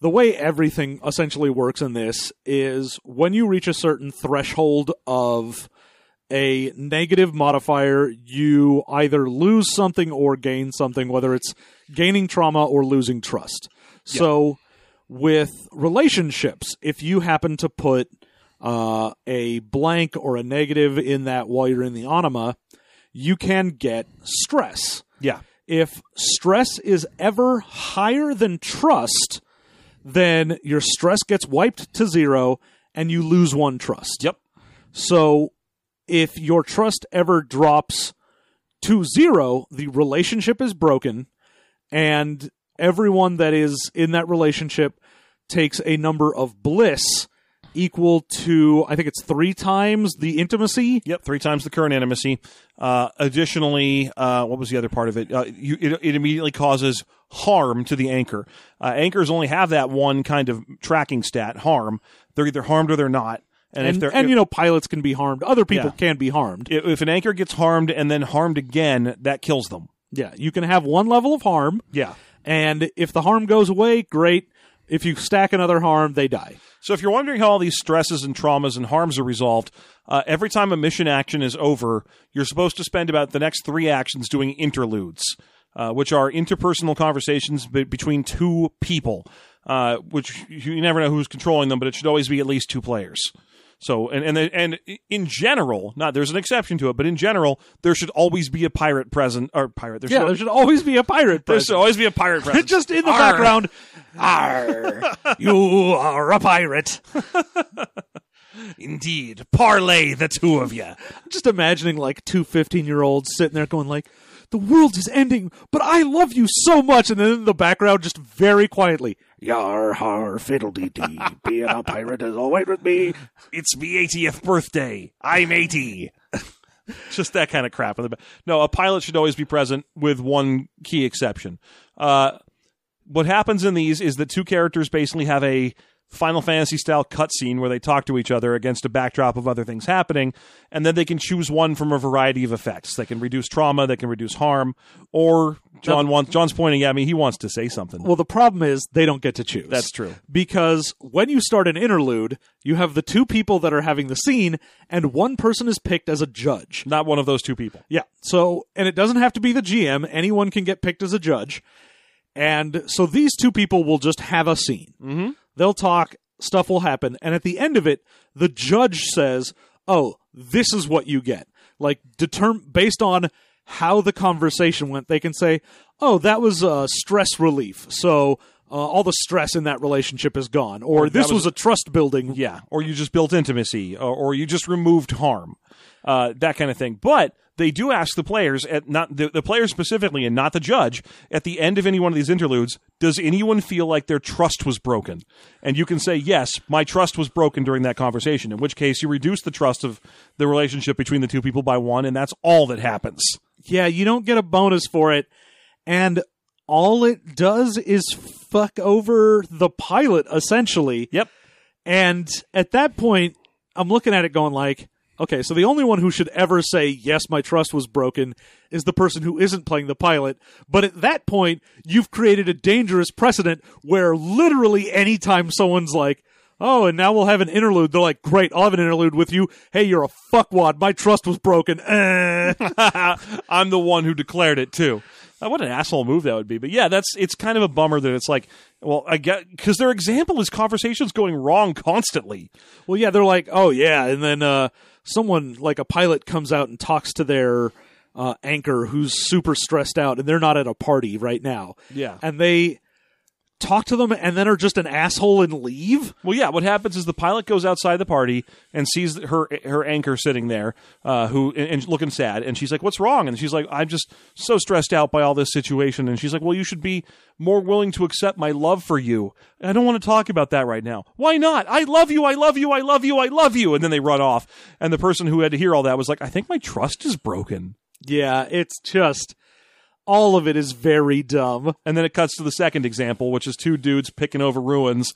the way everything essentially works in this is when you reach a certain threshold of a negative modifier, you either lose something or gain something, whether it's gaining trauma or losing trust. So, with relationships, if you happen to put uh, a blank or a negative in that while you're in the anima, you can get stress. Yeah, If stress is ever higher than trust, then your stress gets wiped to zero and you lose one trust. yep, So if your trust ever drops to zero, the relationship is broken and everyone that is in that relationship takes a number of bliss equal to I think it's three times the intimacy. Yep, three times the current intimacy. Uh, additionally, uh, what was the other part of it? Uh, you, it? It immediately causes harm to the anchor. Uh, anchors only have that one kind of tracking stat, harm. They're either harmed or they're not. And, if And, they're and you know pilots can be harmed. Other people Yeah. can be harmed. if, if an anchor gets harmed and then harmed again, that kills them. Yeah, you can have one level of harm, Yeah. and if the harm goes away, great. If you stack another harm, they die. So if you're wondering how all these stresses and traumas and harms are resolved, uh, every time a mission action is over, you're supposed to spend about the next three actions doing interludes, uh, which are interpersonal conversations be- between two people, uh, which you never know who's controlling them, but it should always be at least two players. So and and and in general, not there's an exception to it, but in general, there should always be a pirate present or pirate. There should, Yeah, there should always be a pirate. there should always be a pirate [LAUGHS] present. just in the Arr. background. Arr, [LAUGHS] you are a pirate. [LAUGHS] Indeed, parlay the two of you. Just imagining like two 15 year olds sitting there going like, the world is ending, but I love you so much. And then in the background, just very quietly, Yar har fiddle-dee dee, [LAUGHS] being a pirate is all right with me. it's me 80th birthday. I'm 80. [LAUGHS] Just that kind of crap. In the back. No, a pilot should always be present with one key exception. Uh, what happens in these is that two characters basically have a Final Fantasy style cutscene where they talk to each other against a backdrop of other things happening, and then they can choose one from a variety of effects. They can reduce trauma, they can reduce harm, or John wants John's pointing at me. He wants to say something. Well, the problem is they don't get to choose. That's true. Because when you start an interlude, you have the two people that are having the scene, and one person is picked as a judge. Not one of those two people. Yeah. So, and it doesn't have to be the GM. Anyone can get picked as a judge. And so these two people will just have a scene. Mm-hmm. They'll talk, stuff will happen. And at the end of it, the judge says, Oh, this is what you get. Like, determ- based on how the conversation went, they can say, Oh, that was uh, stress relief. So, uh, all the stress in that relationship is gone. Or, this was- was, a trust building. Yeah, or you just built intimacy, or, or you just removed harm, uh, that kind of thing. But they do ask the players, at not the, the players specifically, and not the judge, at the end of any one of these interludes, does anyone feel like their trust was broken? And you can say, yes, my trust was broken during that conversation. In which case, you reduce the trust of the relationship between the two people by one, and that's all that happens. yeah, you don't get a bonus for it. And all it does is fuck over the pilot, essentially. Yep. And at that point, I'm looking at it going like, okay, so the only one who should ever say, yes, my trust was broken is the person who isn't playing the pilot. But at that point, you've created a dangerous precedent where literally anytime someone's like, Oh, and now we'll have an interlude. They're like, great, I'll have an interlude with you. Hey, you're a fuckwad. My trust was broken. Eh. [LAUGHS] I'm the one who declared it too. Uh, what an asshole move that would be. But yeah, that's it's kind of a bummer that it's like, well, I get because their example is conversations going wrong constantly. Well, yeah, they're like, oh yeah, and then uh, someone like a pilot comes out and talks to their uh, anchor who's super stressed out, and they're not at a party right now. Yeah. and they talk to them, and then are just an asshole and leave. Well, yeah. What happens is the pilot goes outside the party and sees her her anchor sitting there, uh, who and, and looking sad, and she's like, "What's wrong?" And she's like, "I'm just so stressed out by all this situation." And she's like, "Well, you should be more willing to accept my love for you." I don't want to talk about that right now. Why not? I love you. I love you. I love you. I love you. And then they run off, and the person who had to hear all that was like, "I think my trust is broken." Yeah, it's just all of it is very dumb. And then it cuts to the second example, which is two dudes picking over ruins.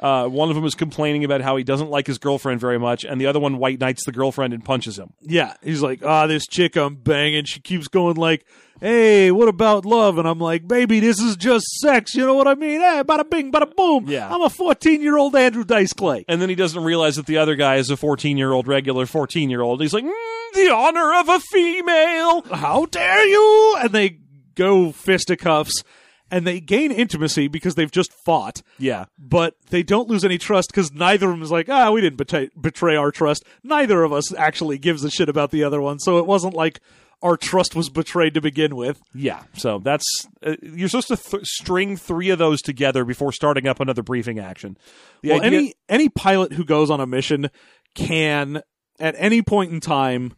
Uh, one of them is complaining about how he doesn't like his girlfriend very much, and the other one white knights the girlfriend and punches him. Yeah, he's like, ah, this chick I'm banging, she keeps going like, hey, what about love? And I'm like, baby, this is just sex. You know what I mean? Hey, bada bing, bada boom. Yeah. I'm a 14 year old Andrew Dice Clay. And then he doesn't realize that the other guy is a 14 year old, regular 14 year old. He's like, mm, the honor of a female. How dare you? And they go fisticuffs and they gain intimacy because they've just fought, Yeah. but they don't lose any trust because neither of them is like, ah, we didn't betray, betray our trust. Neither of us actually gives a shit about the other one. So it wasn't like our trust was betrayed to begin with. Yeah. So that's, uh, you're supposed to th- string three of those together before starting up another briefing action. The well, idea- any any pilot who goes on a mission can, at any point in time,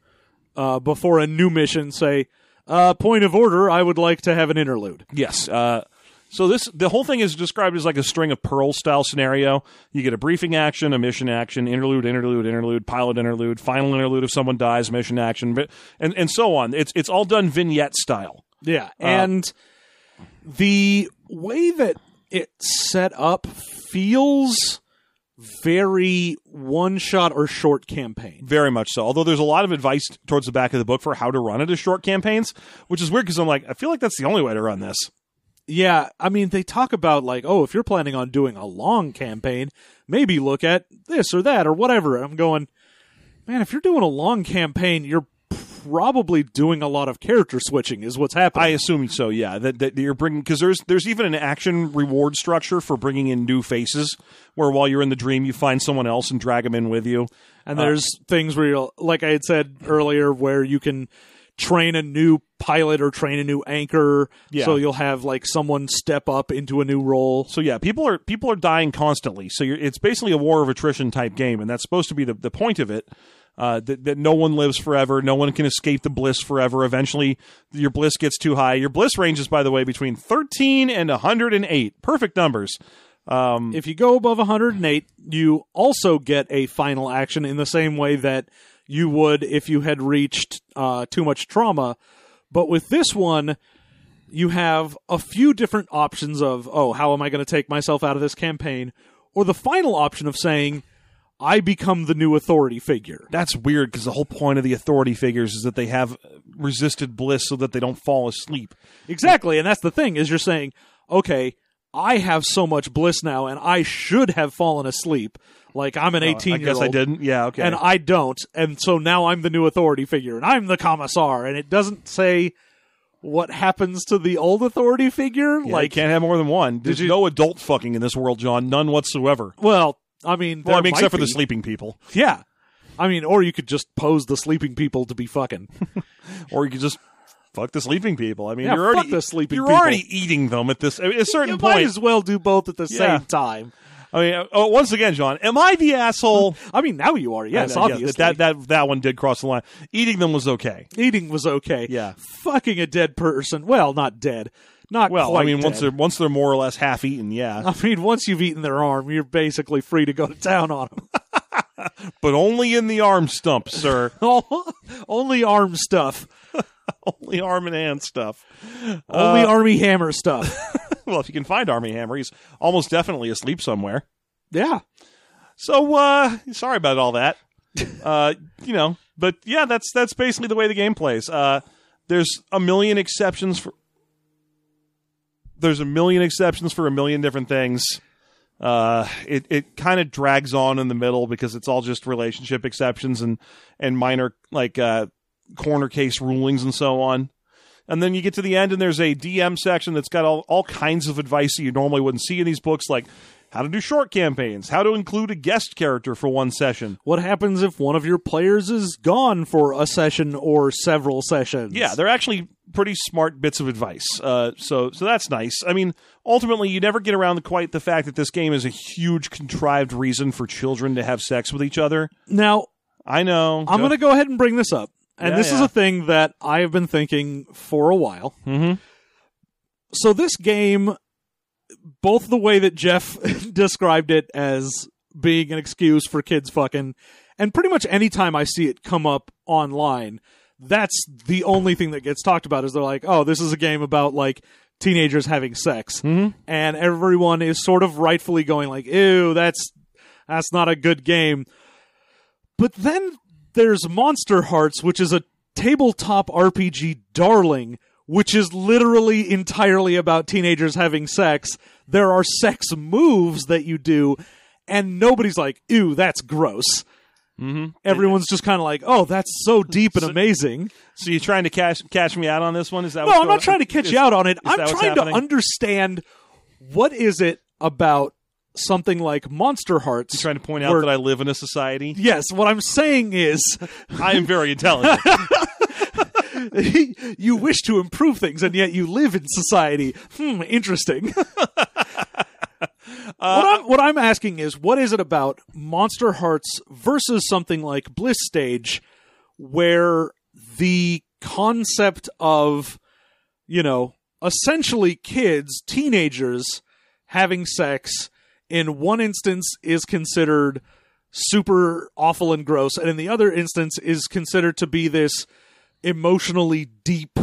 uh, before a new mission, say, uh, "Point of order: I would like to have an interlude." Yes. Uh, So this the whole thing is described as like a string of pearl style scenario. You get a briefing action, a mission action, interlude, interlude, interlude, pilot interlude, final interlude if someone dies, mission action, but and and so on. It's it's all done vignette style. Yeah, and the way that it's set up feels very one shot or short campaign. Very much so. Although there's a lot of advice towards the back of the book for how to run it as short campaigns, which is weird because I'm like, I feel like that's the only way to run this. Yeah, I mean, they talk about like, oh, if you're planning on doing a long campaign, maybe look at this or that or whatever. And I'm going, man, if you're doing a long campaign, you're probably doing a lot of character switching, is what's happening. I assume so. Yeah, that, that you're bringing because there's there's even an action reward structure for bringing in new faces, where while you're in the dream, you find someone else and drag them in with you. and uh, there's things where, you'll, like I had said earlier, where you can train a new pilot or train a new anchor. Yeah. So you'll have like someone step up into a new role. So yeah, people are people are dying constantly. So you're, it's basically a war of attrition type game, and that's supposed to be the, the point of it. Uh, that, that no one lives forever, no one can escape the bliss forever. Eventually, your bliss gets too high. Your bliss ranges, by the way, between 13 and 108. Perfect numbers. Um, If you go above 108, you also get a final action in the same way that you would if you had reached uh, too much trauma. But with this one, you have a few different options of, oh, how am I going to take myself out of this campaign? Or the final option of saying, I become the new authority figure. that's weird because the whole point of the authority figures is that they have uh, resisted bliss so that they don't fall asleep. Exactly, and that's the thing is you're saying, okay, I have so much bliss now, and I should have fallen asleep. Like I'm an 18 I year guess old. I didn't. Yeah, okay. and I don't, and so now I'm the new authority figure, and I'm the commissar, and it doesn't say what happens to the old authority figure. Yeah, you like, can't have more than one. There's you- no adult fucking in this world, John. None whatsoever. well, I mean, Well, I mean, except for the sleeping people, Yeah, I mean, or you could just pose the sleeping people to be fucking. [LAUGHS] or you could just fuck the sleeping people. I mean, Yeah, you're already fuck the sleeping You're people. already eating them at this. At a certain you might as well do both at the Yeah. same time. I mean, oh, once again, John, am I the asshole? [LAUGHS] I mean, now you are. Yes, Uh, obviously. that that that one did cross the line. Eating them was okay. Eating was okay. Yeah. Fucking a dead person. Well, not dead. Not Well, quite I mean, once they're once they're more or less half eaten, yeah, I mean, once you've eaten their arm, you're basically free to go to town on them. [LAUGHS] but only in the arm stump, sir. [LAUGHS] Only arm stuff. [LAUGHS] only arm and hand stuff. Only Uh, Armie Hammer stuff. Well, if you can find Armie Hammer, he's almost definitely asleep somewhere. yeah. So uh sorry about all that. uh you know, but yeah, that's that's basically the way the game plays. Uh there's a million exceptions for there's a million exceptions for a million different things. Uh it it kind of drags on in the middle because it's all just relationship exceptions and and minor like uh corner case rulings and so on. And then you get to the end, and there's a DM section that's got all, all kinds of advice that you normally wouldn't see in these books, like how to do short campaigns, how to include a guest character for one session. What happens if one of your players is gone for a session or several sessions? Yeah, they're actually pretty smart bits of advice. Uh, so so that's nice. I mean, ultimately, you never get around quite the fact that this game is a huge contrived reason for children to have sex with each other. Now, I know. I'm going to go ahead and bring this up. And Yeah, this is a thing that I have been thinking for a while. Mhm. So, this game, both the way that Jeff [LAUGHS] described it as being an excuse for kids fucking, and pretty much any time I see it come up online, that's the only thing that gets talked about is they're like, oh, this is a game about like teenagers having sex. Mm-hmm. And everyone is sort of rightfully going like, ew, that's that's not a good game. But then there's Monster Hearts, which is a tabletop RPG darling, which is literally entirely about teenagers having sex. There are sex moves that you do, and nobody's like, ew, that's gross. Mm-hmm. Everyone's just kind of like, oh, that's so deep and amazing. So you're trying to catch catch me out on this one? Is that No, I'm not trying to catch is- you out on it. I'm trying to understand what is it about something like Monster Hearts. You're trying to point out where- that I live in a society. Yes, what I'm saying is I am very intelligent. [LAUGHS] you wish to improve things and yet you live in society. Hmm, interesting. [LAUGHS] what, uh, I'm, what I'm asking is what is it about Monster Hearts versus something like Bliss Stage where the concept of, you know, essentially kids, teenagers having sex in one instance is considered super awful and gross, and in the other instance is considered to be this emotionally deep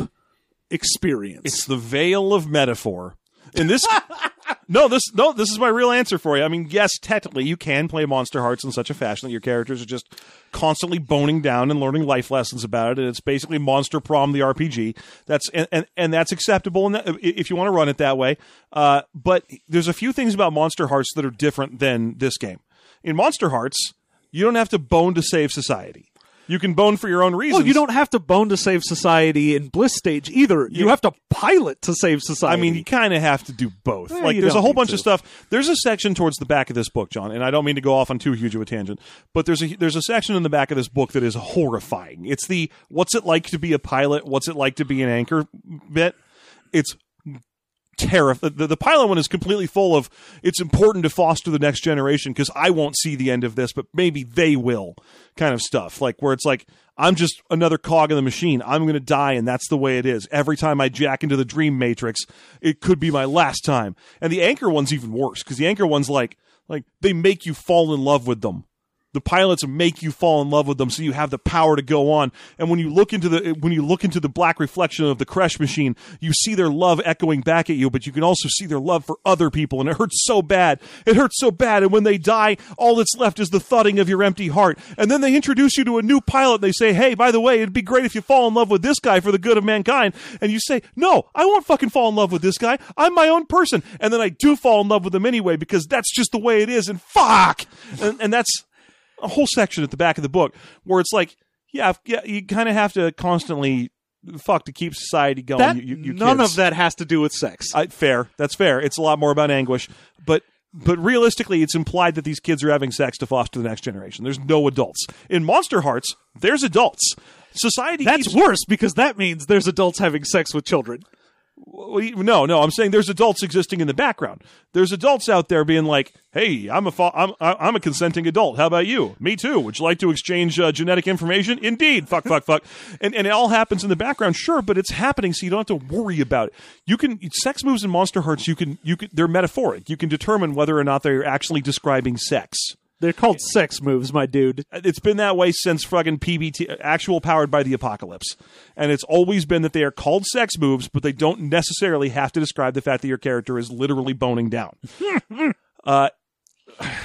experience. It's the veil of metaphor. In this, [LAUGHS] no, this no, this is my real answer for you. I mean, yes, technically you can play Monster Hearts in such a fashion that your characters are just constantly boning down and learning life lessons about it, and it's basically Monster Prom the RPG. That's and and, and that's acceptable, if you want to run it that way. Uh, but there's a few things about Monster Hearts that are different than this game. In Monster Hearts, you don't have to bone to save society. You can bone for your own reasons. well, you don't have to bone to save society in Bliss stage either. You Yeah. have to pilot to save society. I mean, you kind of have to do both. Eh, like, there's a whole bunch to. of stuff. There's a section towards the back of this book, John, and I don't mean to go off on too huge of a tangent, but there's a there's a section in the back of this book that is horrifying. It's the what's it like to be a pilot? What's it like to be an anchor bit? It's terrifying. The, the pilot one is completely full of it's important to foster the next generation because I won't see the end of this, but maybe they will kind of stuff. Like where it's like, I'm just another cog in the machine. I'm going to die, and that's the way it is. Every time I jack into the dream matrix, it could be my last time. And the anchor one's even worse because the anchor one's like, like they make you fall in love with them the pilots make you fall in love with them so you have the power to go on. And when you look into the when you look into the black reflection of the crash machine you see their love echoing back at you but you can also see their love for other people and it hurts so bad. It hurts so bad and when they die all that's left is the thudding of your empty heart. And then they introduce you to a new pilot and they say hey by the way it'd be great if you fall in love with this guy for the good of mankind. And you say no i won't fucking fall in love with this guy. I'm my own person. And then i do fall in love with him anyway because that's just the way it is and fuck! And, and that's a whole section at the back of the book where it's like, yeah, yeah, you kind of have to constantly fuck to keep society going. that you, you, you none kids. of that has to do with sex. I, fair. That's fair. It's a lot more about anguish, but but realistically, it's implied that these kids are having sex to foster the next generation. There's no adults in Monster Hearts. There's adults. Society. That's keeps, worse because that means there's adults having sex with children. No, no. I'm saying there's adults existing in the background. There's adults out there being like, "Hey, I'm a fa- I'm I'm a consenting adult. How about you? Me too. Would you like to exchange uh, genetic information? Indeed. Fuck, fuck, fuck. And and it all happens in the background, sure, but it's happening, so you don't have to worry about it. You can sex moves in Monster Hearts. You can you can they're metaphoric. You can determine whether or not they're actually describing sex. They're called sex moves, my dude. It's been that way since fucking PBT, actual powered by the apocalypse. And it's always been that they are called sex moves, but they don't necessarily have to describe the fact that your character is literally boning down. [LAUGHS] uh,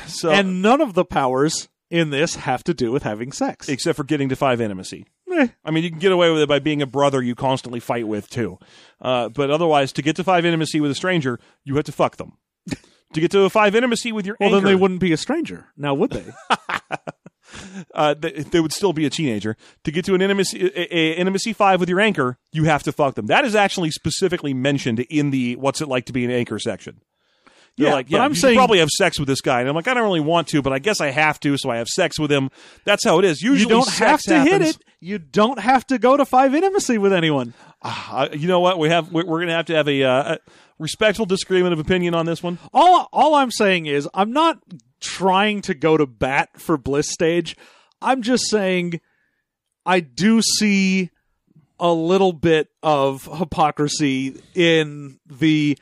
so, And none of the powers in this have to do with having sex. except for getting to five intimacy. Eh. I mean, you can get away with it by being a brother you constantly fight with too. Uh, but otherwise, to get to five intimacy with a stranger, you have to fuck them. [LAUGHS] to get to a five intimacy with your anchor. Well, then they wouldn't be a stranger. Now, would they? [LAUGHS] uh, th- they would still be a teenager. To get to an intimacy, a, a- intimacy five with your anchor, you have to fuck them. That is actually specifically mentioned in the "What's it like to be an anchor" section. They're Yeah, like, but yeah, I'm you saying- probably have sex with this guy, and I'm like, I don't really want to, but I guess I have to, so I have sex with him. That's how it is. Usually, you don't have to hit it. You don't have to go to five intimacy with anyone. Uh, you know what? We have we're, going to have to have a, uh, a respectful disagreement of opinion on this one. All all I'm saying is I'm not trying to go to bat for Bliss stage. I'm just saying I do see a little bit of hypocrisy in the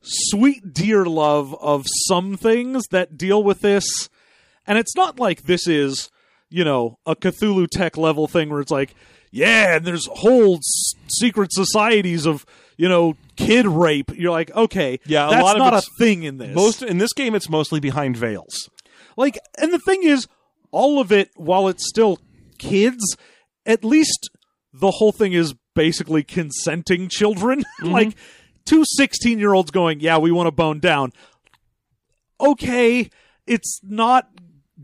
sweet dear love of some things that deal with this. And it's not like this is, you know, a Cthulhu tech level thing where it's like, yeah, and there's whole s- secret societies of, you know, kid rape. You're like, okay, Yeah, a that's lot of not a it's- thing in this. Most in this game, it's mostly behind veils. Like, and the thing is, all of it, while it's still kids, at least the whole thing is basically consenting children. [LAUGHS] Mm-hmm. like, two 16 year olds going, yeah, we want to bone down. Okay, it's not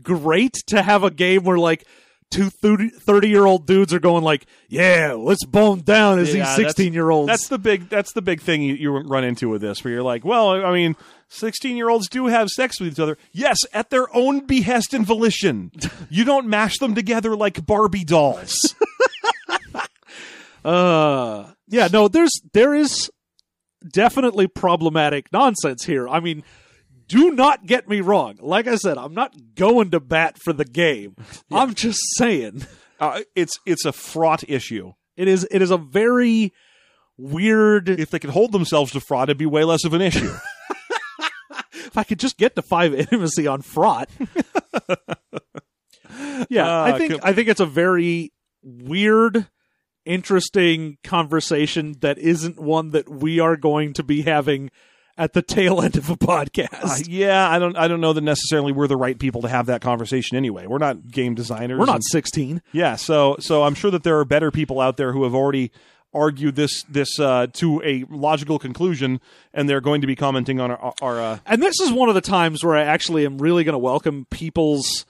great to have a game where, like, two 30 year old dudes are going like, yeah, let's bone down as Yeah, these 16 year olds. That's the big. That's the big thing you, you run into with this, where you're like, well, I mean, sixteen year olds do have sex with each other. Yes, at their own behest and volition. [LAUGHS] you don't mash them together like Barbie dolls. [LAUGHS] Uh, yeah, no, there's there is definitely problematic nonsense here. I mean, do not get me wrong. Like I said, I'm not going to bat for the game. [LAUGHS] I'm just saying uh, it's it's a fraught issue. it is it is a very weird. If they could hold themselves to fraud, it'd be way less of an issue. [LAUGHS] [LAUGHS] if I could just get to five intimacy on fraught. yeah, Uh, I think co- I think it's a very weird, interesting conversation that isn't one that we are going to be having at the tail end of a podcast. Uh, yeah, I don't. I don't know that necessarily we're the right people to have that conversation. Anyway, we're not game designers. We're not and- sixteen. yeah, so so I'm sure that there are better people out there who have already argued this this uh, to a logical conclusion, and they're going to be commenting on our, our uh, And this is one of the times where I actually am really going to welcome people's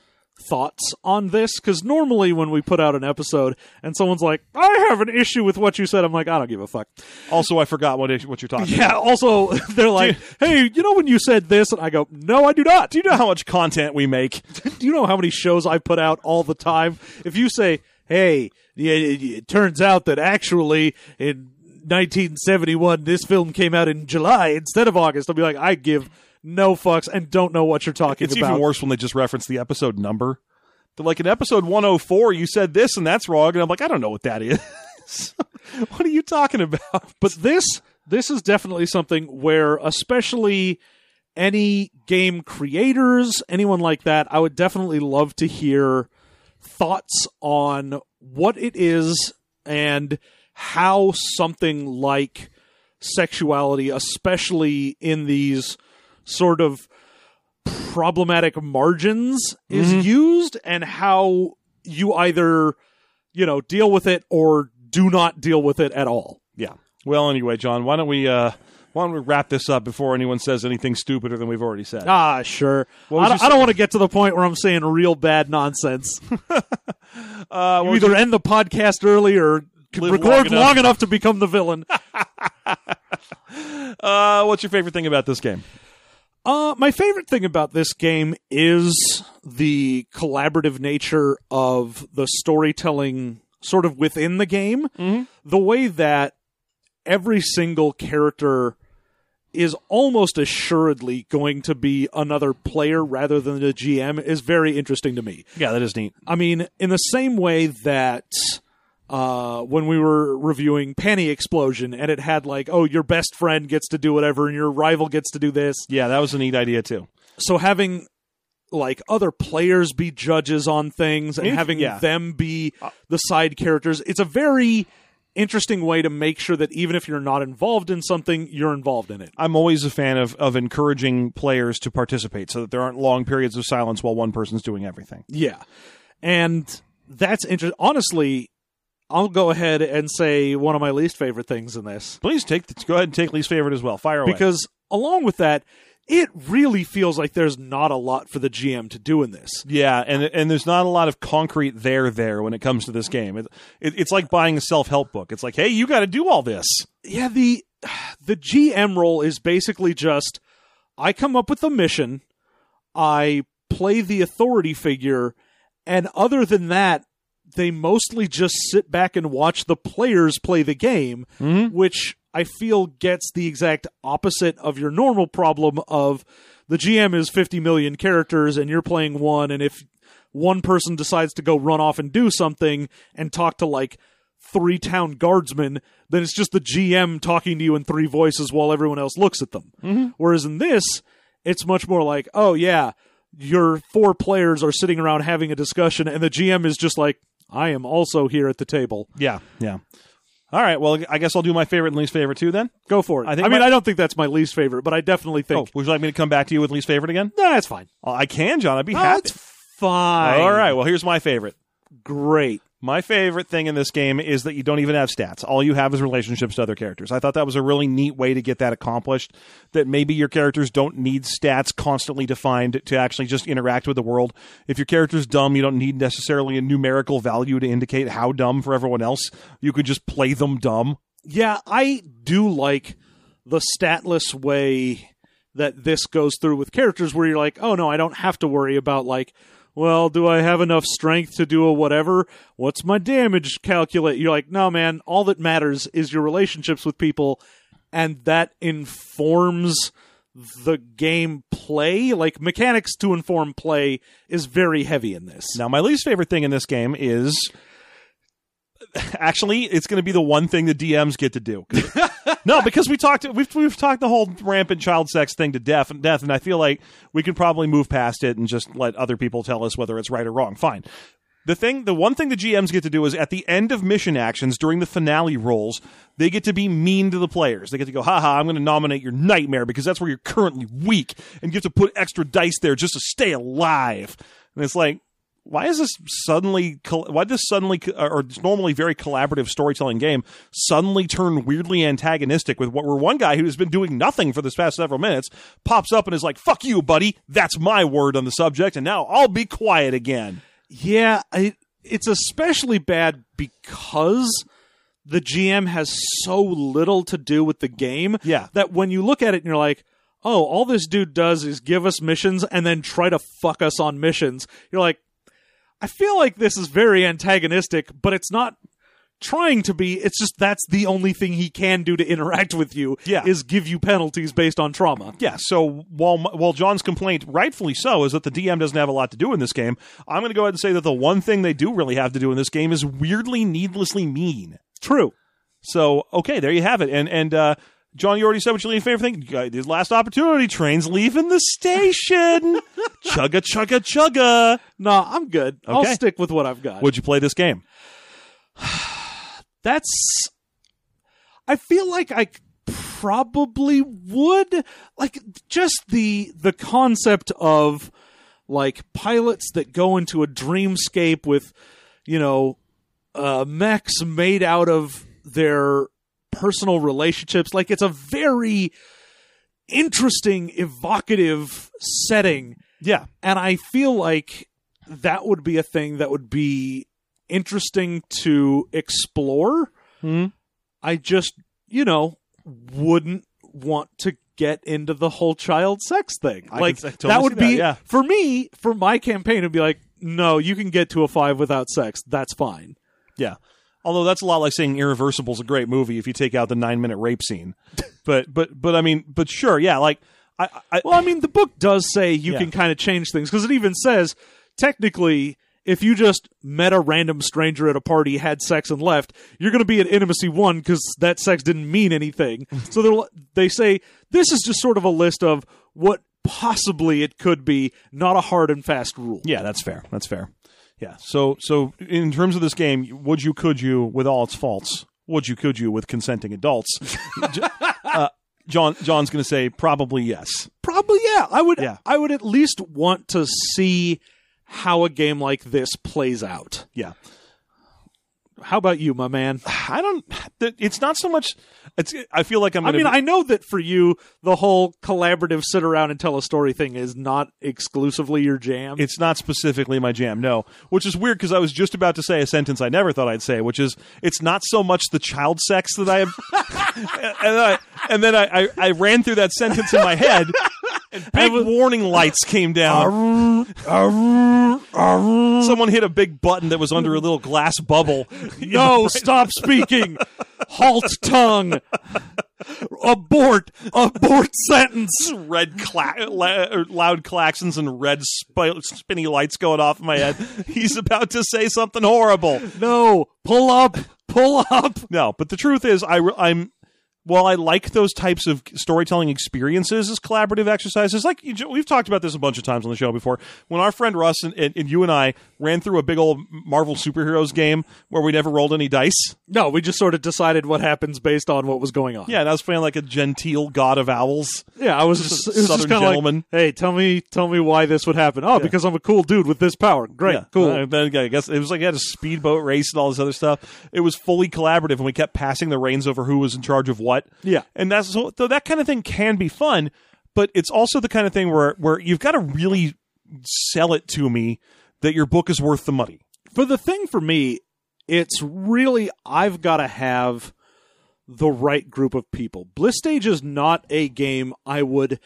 thoughts on this because normally when we put out an episode and someone's like, "I have an issue with what you said," I'm like, "I don't give a fuck." Also, I forgot what what you're talking. Yeah. Also, [LAUGHS] they're like, "Hey, you know when you said this?" And I go, "No, I do not." Do you know how much content we make? [LAUGHS] Do you know how many shows I put out all the time? If you say, "Hey, it turns out that actually in 1971 this film came out in July instead of August," I'll be like, "I give no fucks and don't know what you're talking It's about." even worse when they just reference the episode number. They're like in episode 104, you said this and that's wrong, and I'm like, I don't know what that is. [LAUGHS] what are you talking about? But this this is definitely something where especially any game creators, anyone like that, I would definitely love to hear thoughts on what it is and how something like sexuality, especially in these sort of problematic margins, is used and how you either, you know, deal with it or do not deal with it at all. Yeah. Well, anyway, John, why don't we uh, why don't we wrap this up before anyone says anything stupider than we've already said? Ah, sure. I don't, I don't want to get to the point where I'm saying real bad nonsense. [LAUGHS] Uh, You either end the podcast early or record long long enough. enough. to become the villain. [LAUGHS] uh, what's your favorite thing about this game? Uh, my favorite thing about this game is the collaborative nature of the storytelling sort of within the game. The way that every single character is almost assuredly going to be another player rather than the GM is very interesting to me. Yeah, that is neat. I mean, in the same way that uh, when we were reviewing Panty Explosion and it had like, oh, your best friend gets to do whatever and your rival gets to do this. Yeah, that was a neat idea too. So having like other players be judges on things and having yeah. them be the side characters, it's a very interesting way to make sure that even if you're not involved in something, you're involved in it. I'm always a fan of, of encouraging players to participate so that there aren't long periods of silence while one person's doing everything. Yeah. And that's interesting. Honestly, I'll go ahead and say one of my least favorite things in this Please take go ahead and take least favorite as well. Fire away. because along with that, it really feels like there's not a lot for the GM to do in this. yeah, and and there's not a lot of concrete there there when it comes to this game. It, it, it's like buying a self help book. It's like, hey, you got to do all this. Yeah, the the GM role is basically just I come up with a mission, I play the authority figure, and other than that, they mostly just sit back and watch the players play the game, mm-hmm. which I feel gets the exact opposite of your normal problem of the GM is 50 million characters and you're playing one and if one person decides to go run off and do something and talk to like three town guardsmen, then it's just the GM talking to you in three voices while everyone else looks at them. Mm-hmm. Whereas in this, it's much more like, oh yeah, your four players are sitting around having a discussion, and the GM is just like, I am also here at the table. Yeah, yeah. All right. Well, I guess I'll do my favorite and least favorite too. Then. Go for it. I I, think mean, my- I don't think that's my least favorite, but I definitely Oh, think would you like me to come back to you with least favorite again? nah, that's fine. Oh, I can, John. I'd be No, happy. it's fine. All right. Well, here's my favorite. great. My favorite thing in this game is that you don't even have stats. All you have is relationships to other characters. I thought that was a really neat way to get that accomplished. That maybe your characters don't need stats constantly defined to actually just interact with the world. If your character's dumb, you don't need necessarily a numerical value to indicate how dumb for everyone else. You could just play them dumb. Yeah, I do like the statless way that this goes through with characters where you're like, oh no, I don't have to worry about like, well, do I have enough strength to do a whatever? What's my damage calculate? You're like, no, man, all that matters is your relationships with people, and that informs the game play. Like mechanics to inform play is very heavy in this. Now, my least favorite thing in this game is actually it's going to be the one thing the DMs get to do. No, because we talked we've we've talked the whole rampant child sex thing to death and death, and I feel like we could probably move past it and just let other people tell us whether it's right or wrong. Fine. The thing, the one thing the GMs get to do is at the end of mission actions during the finale rolls, they get to be mean to the players. They get to go, haha, I'm going to nominate your nightmare because that's where you're currently weak, and you have to put extra dice there just to stay alive. And it's like, why is this suddenly why this suddenly or normally very collaborative storytelling game suddenly turn weirdly antagonistic with what we're one guy who has been doing nothing for this past several minutes pops up and is like fuck you buddy that's my word on the subject and now I'll be quiet again yeah I, it's especially bad because the GM has so little to do with the game Yeah. that when you look at it and you're like oh all this dude does is give us missions and then try to fuck us on missions you're like I feel like this is very antagonistic, but it's not trying to be. It's just that's the only thing he can do to interact with you. Yeah. is give you penalties based on trauma. Yeah, so while while John's complaint, rightfully so, is that the DM doesn't have a lot to do in this game, I'm going to go ahead and say that the one thing they do really have to do in this game is weirdly, needlessly mean. True. So okay, there you have it. And and uh, John, you already said what your favorite thing. You This last opportunity, trains leaving the station. [LAUGHS] chugga chugga chugga. No, I'm good. I'll Okay. stick with what I've got. Would you play this game? [SIGHS] that's. I feel like I probably would like just the the concept of like pilots that go into a dreamscape with you know uh mechs made out of their personal relationships like it's a very interesting evocative setting Yeah, and I feel like that would be a thing that would be interesting to explore. Hmm. I just, you know, wouldn't want to get into the whole child sex thing. I like can totally that would that, be yeah. for me, for my campaign it'd be like, no, you can get to a 5 without sex. That's fine. yeah. Although that's a lot like saying Irreversible is a great movie if you take out the nine minute rape scene. [LAUGHS] but but but I mean, but sure, yeah. Like I, I Well, I mean, the book does say you Yeah. can kind of change things because it even says technically, if you just met a random stranger at a party, had sex, and left, you're going to be at intimacy one because that sex didn't mean anything. [LAUGHS] so they say this is just sort of a list of what possibly it could be, not a hard and fast rule. Yeah, that's fair. That's fair. Yeah. So so in terms of this game, would you could you with all its faults? Would you could you with consenting adults? [LAUGHS] Uh, John John's going to say probably yes. Probably, yeah. I would. Yeah. I would at least want to see how a game like this plays out. Yeah. How about you, my man? [SIGHS] I don't. It's not so much. It's. I feel like I'm. I mean, be- I know that for you, the whole collaborative sit around and tell a story thing is not exclusively your jam. It's not specifically my jam, no. Which is weird because I was just about to say a sentence I never thought I'd say, which is it's not so much the child sex that I have. [LAUGHS] and then, I, and then I, I, I ran through that sentence in my head, and big warning lights came down. Someone hit a big button that was under a little glass bubble. [LAUGHS] no, stop speaking. Halt tongue. Abort. Abort sentence. red cla- la- er, loud claxons and red sp- spinny lights going off in my head. He's about to say something horrible. No, pull up. Pull up. No, but the truth is, I re- I'm while I like those types of storytelling experiences as collaborative exercises, like we've talked about this a bunch of times on the show before. When our friend Russ and, and, and you and I ran through a big old Marvel superheroes game where we never rolled any dice. No, we just sort of decided what happens based on what was going on. Yeah, and I was playing like a genteel god of owls. Yeah, I was Just a was just southern gentleman. like, hey, tell me, tell me why this would happen. Oh, because I'm a cool dude with this power. Great, Yeah, cool. Uh, then I guess it was like you had a speedboat race and all this other stuff. It was fully collaborative, and we kept passing the reins over who was in charge of what. Yeah. and that's so, so that kind of thing can be fun, but it's also the kind of thing where where you've got to really sell it to me that your book is worth the money. for the thing for me, it's really I've got to have the right group of people. Bliss Stage is not a game I would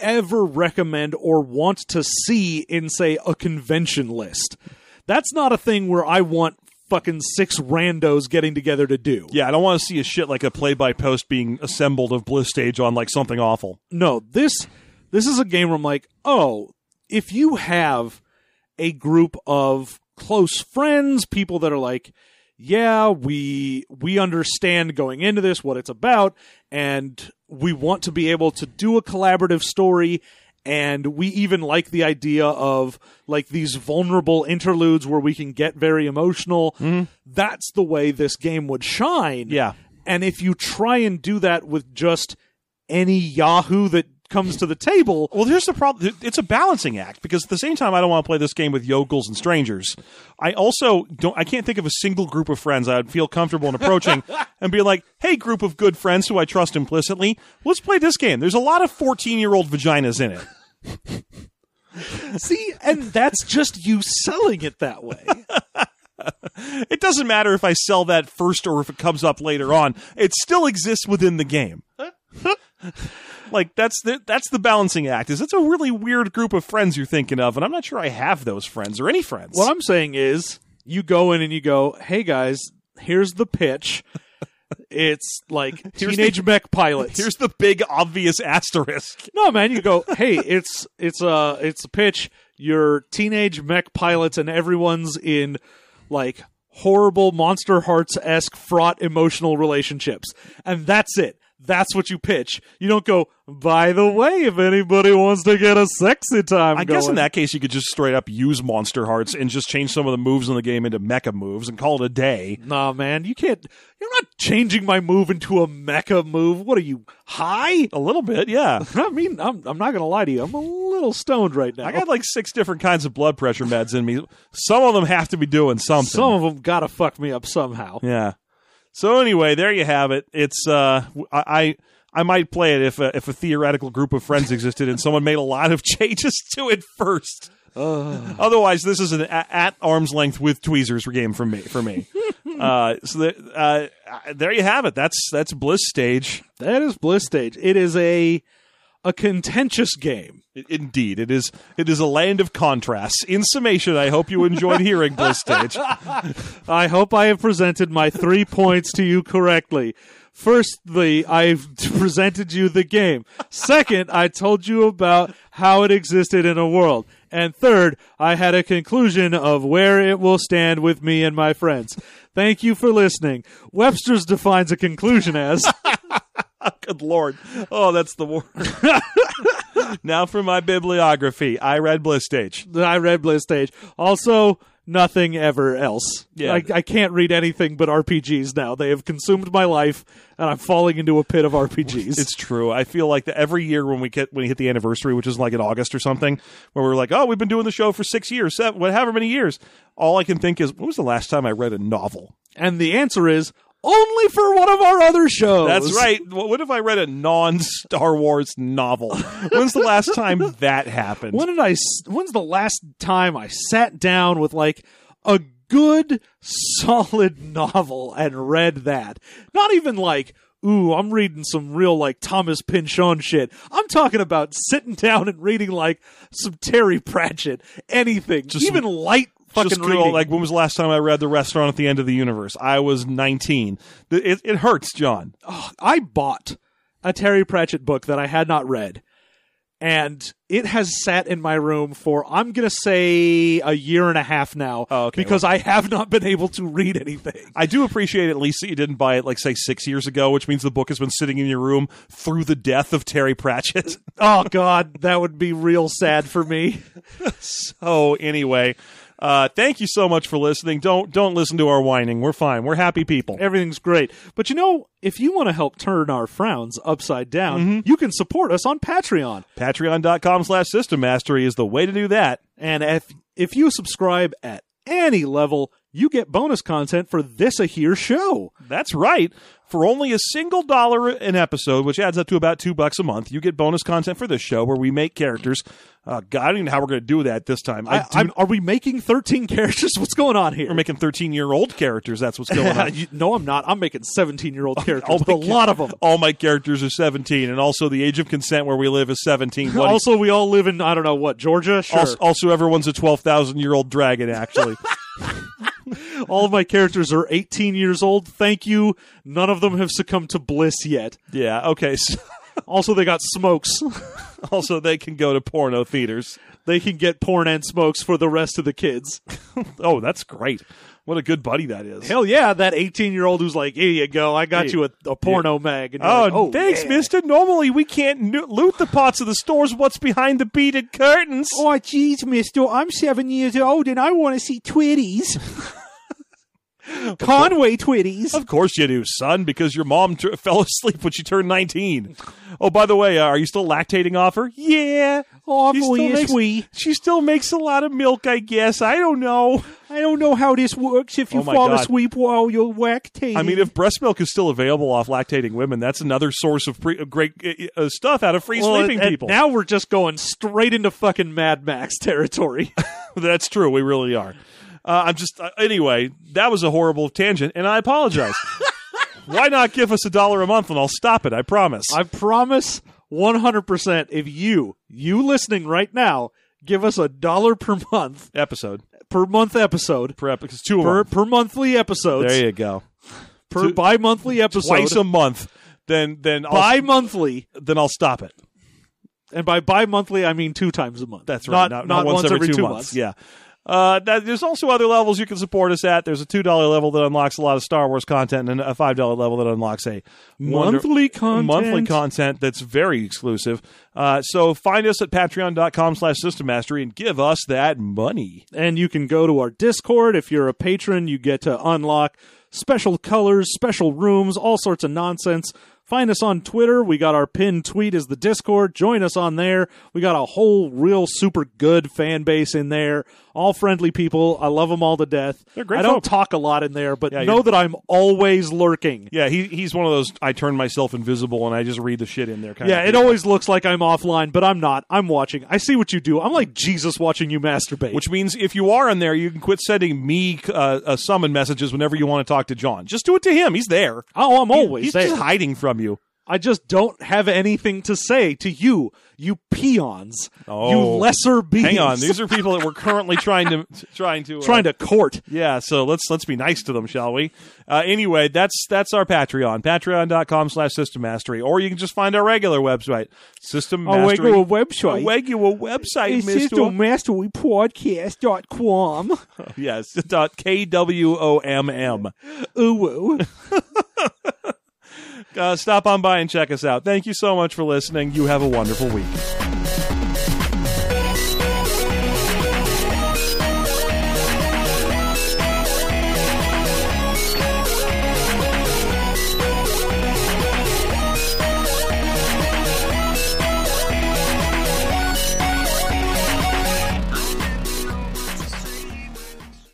ever recommend or want to see in say a convention list. That's not a thing where I want fucking six randos getting together to do. Yeah, I don't want to see a shit like a play by post being assembled of Bliss Stage on like something awful. no, this this is a game where I'm like, oh, if you have a group of close friends, people that are like, yeah, we we understand going into this what it's about and we want to be able to do a collaborative story and we even like the idea of like these vulnerable interludes where we can get very emotional. Mm-hmm. That's the way this game would shine. Yeah. And if you try and do that with just any Yahoo that comes to the table, Well, here's the problem. It's a balancing act because at the same time, I don't want to play this game with yokels and strangers. I also don't. I can't think of a single group of friends I would feel comfortable in approaching [LAUGHS] and be like, "Hey, group of good friends who I trust implicitly, let's play this game." There's a lot of 14 year old vaginas in it. [LAUGHS] see, and that's just you selling it that way. [LAUGHS] It doesn't matter if I sell that first or if it comes up later on. It still exists within the game. Like that's the that's the balancing act. Is it's a really weird group of friends you're thinking of, and I'm not sure I have those friends or any friends. What I'm saying is, you go in and you go, "Hey guys, here's the pitch. [LAUGHS] It's like Here's teenage mech pilots." [LAUGHS] Here's the big obvious asterisk. no, man, you go, "Hey, it's it's a it's a pitch. You're teenage mech pilots, and everyone's in like horrible Monster Hearts esque fraught emotional relationships, and that's it." That's what you pitch. You don't go, by the way, if anybody wants to get a sexy time. I guess in that case, you could just straight up use Monster Hearts and just change some of the moves in the game into mecha moves and call it a day. Nah, man, you can't. You're not changing my move into a mecha move. What are you high? A little bit, yeah. [LAUGHS] I mean, I'm I'm not gonna lie to you. I'm a little stoned right now. I got like six different kinds of blood pressure meds in me. Some of them have to be doing something. some of them gotta fuck me up somehow. Yeah. So anyway, there you have it. It's uh, I I, I might play it if a, if a theoretical group of friends existed and someone made a lot of [LAUGHS] changes to it first. Otherwise, this is an a- at arm's length with tweezers game for me. For me, [LAUGHS] uh, so the, uh, there you have it. That's that's Bliss Stage. That is Bliss Stage. It is a a contentious game. Indeed, it is. It is a land of contrasts. In summation, I hope you enjoyed hearing Bliss Stage. I hope I have presented my three points to you correctly. Firstly, I've presented you the game. Second, I told you about how it existed in a world. And third, I had a conclusion of where it will stand with me and my friends. Thank you for listening. Webster's defines a conclusion as [LAUGHS] Good lord! Oh, that's the word. [LAUGHS] now for my bibliography. I read Bliss Stage. I read Bliss Stage. Also, nothing ever else. Yeah. I, I can't read anything but RPGs now. They have consumed my life, and I'm falling into a pit of RPGs. It's true. I feel like that every year when we get when we hit the anniversary, which is like in August or something, where we're like, oh, we've been doing the show for six years, seven, whatever many years. All I can think is, when was the last time I read a novel? And the answer is only for one of our other shows. That's right. What if I read a non Star Wars novel? When's the last time that happened? When did I? When's the last time I sat down with like a good, solid novel and read that? Not even like. Ooh, I'm reading some real like Thomas Pynchon shit. I'm talking about sitting down and reading like some Terry Pratchett, anything, even light fucking Just reading. like when was the last time I read The Restaurant at the End of the Universe? I was 19. Th- It, it hurts, John. I bought a Terry Pratchett book that I had not read, and it has sat in my room for I'm gonna say a year and a half now. Oh, okay. because I have not been able to read anything. I do appreciate at least that you didn't buy it, like, say, six years ago, which means the book has been sitting in your room through the death of Terry Pratchett. [LAUGHS] oh God, that would be real sad for me. [LAUGHS] so, anyway, uh, thank you so much for listening. Don't don't listen to our whining. We're fine. We're happy people. Everything's great, but you know, if you want to help turn our frowns upside down, you can support us on Patreon. Patreon.com slash System Mastery is the way to do that. And if if you subscribe at any level, you get bonus content for this a here show. That's right. For only a single dollar an episode, which adds up to about two bucks a month, you get bonus content for this show where we make characters. Uh, God, I don't even know how we're going to do that this time. I, I, do, are we making 13 characters? [LAUGHS] What's going on here? we're making 13 year old characters. That's what's going [LAUGHS] on. You- no, I'm not. I'm making 17 year old characters. All a lot of them. All my characters are 17, and also the age of consent where we live is 17. [LAUGHS] Also, we all live in I don't know what Georgia. Sure. also, also, everyone's a 12,000 year old dragon, actually. All of my characters are 18 years old. Thank you. None of them have succumbed to bliss yet. yeah, okay. So, [LAUGHS] Also, they got smokes. [LAUGHS] also, they can go to porno theaters. they can get porn and smokes for the rest of the kids. [LAUGHS] Oh, that's great. What a good buddy that is. Hell yeah, that 18 year old who's like, here you go, I got Hey. you a, a porno mag. And Oh, like, oh thanks, yeah. mister. Normally we can't no- loot the parts of the stores what's behind the beaded curtains. Oh, jeez, mister, I'm seven years old and I want to see Twitties. Conway Twitties. Of course you do, son, because your mom t- [LAUGHS] fell asleep when she turned 19. Oh, by the way, uh, are you still lactating off her? Yeah. Oh, She still makes- we. She still makes a lot of milk, I guess. I don't know. I don't know how this works if you Oh fall God. asleep while you're lactating. I mean, if breast milk is still available off lactating women, that's another source of pre- great uh, uh, stuff out of free Well, sleeping and people. Now we're just going straight into fucking Mad Max territory. [LAUGHS] That's true. We really are. Uh, I'm just uh, anyway. That was a horrible tangent, and I apologize. [LAUGHS] Why not give us a dollar a month and I'll stop it? I promise. I promise 100% if you, you listening right now, give us a dollar per month, episode per month episode, per episode. It's two a per, month. per monthly episodes, There you go. per two- bi monthly episode, Twice a month. Then then I'll, bi monthly. then I'll stop it. And by bi monthly, I mean two times a month. That's right. Not, not, once, every, two months. Yeah. Uh, that, there's also other levels you can support us at. There's a two dollar level that unlocks a lot of Star Wars content, and a five dollar level that unlocks a wonder- Monthly content. monthly content that's very exclusive. Uh, so find us at patreon.com slash system mastery and give us that money. and you can go to our Discord. If you're a patron, you get to unlock special colors, special rooms, all sorts of nonsense. Find us on Twitter. We got our pinned tweet as the Discord. Join us on there. We got a whole real super good fan base in there. All friendly people. I love them all to death. They're great I don't folk. talk a lot in there, but Yeah, know that I'm always lurking. Yeah, he, he's one of those I turn myself invisible and I just read the shit in there kind Yeah, it always looks like I'm offline, but I'm not. I'm watching. I see what you do. I'm like Jesus watching you masturbate. Which means if you are in there, you can quit sending me uh, uh, summon messages whenever you want to talk to John. Just do it to him. He's there. oh, I'm always He's there. just hiding from you. I just don't have anything to say to you, you peons, Oh. you lesser beings. Hang on, these are people that we're currently [LAUGHS] trying to trying to uh, trying to court. Yeah, so let's let's be nice to them, shall we? Uh, anyway, that's that's our Patreon, patreon.com slash system mastery. Or you can just find our regular website, system Our mastery. regular website. A regular website, It's mister. systemmasterypodcast.com. [LAUGHS] yes, dot K-W-O-M-M. Ooh. [LAUGHS] Uh, stop on by and check us out. Thank you so much for listening. You have a wonderful week.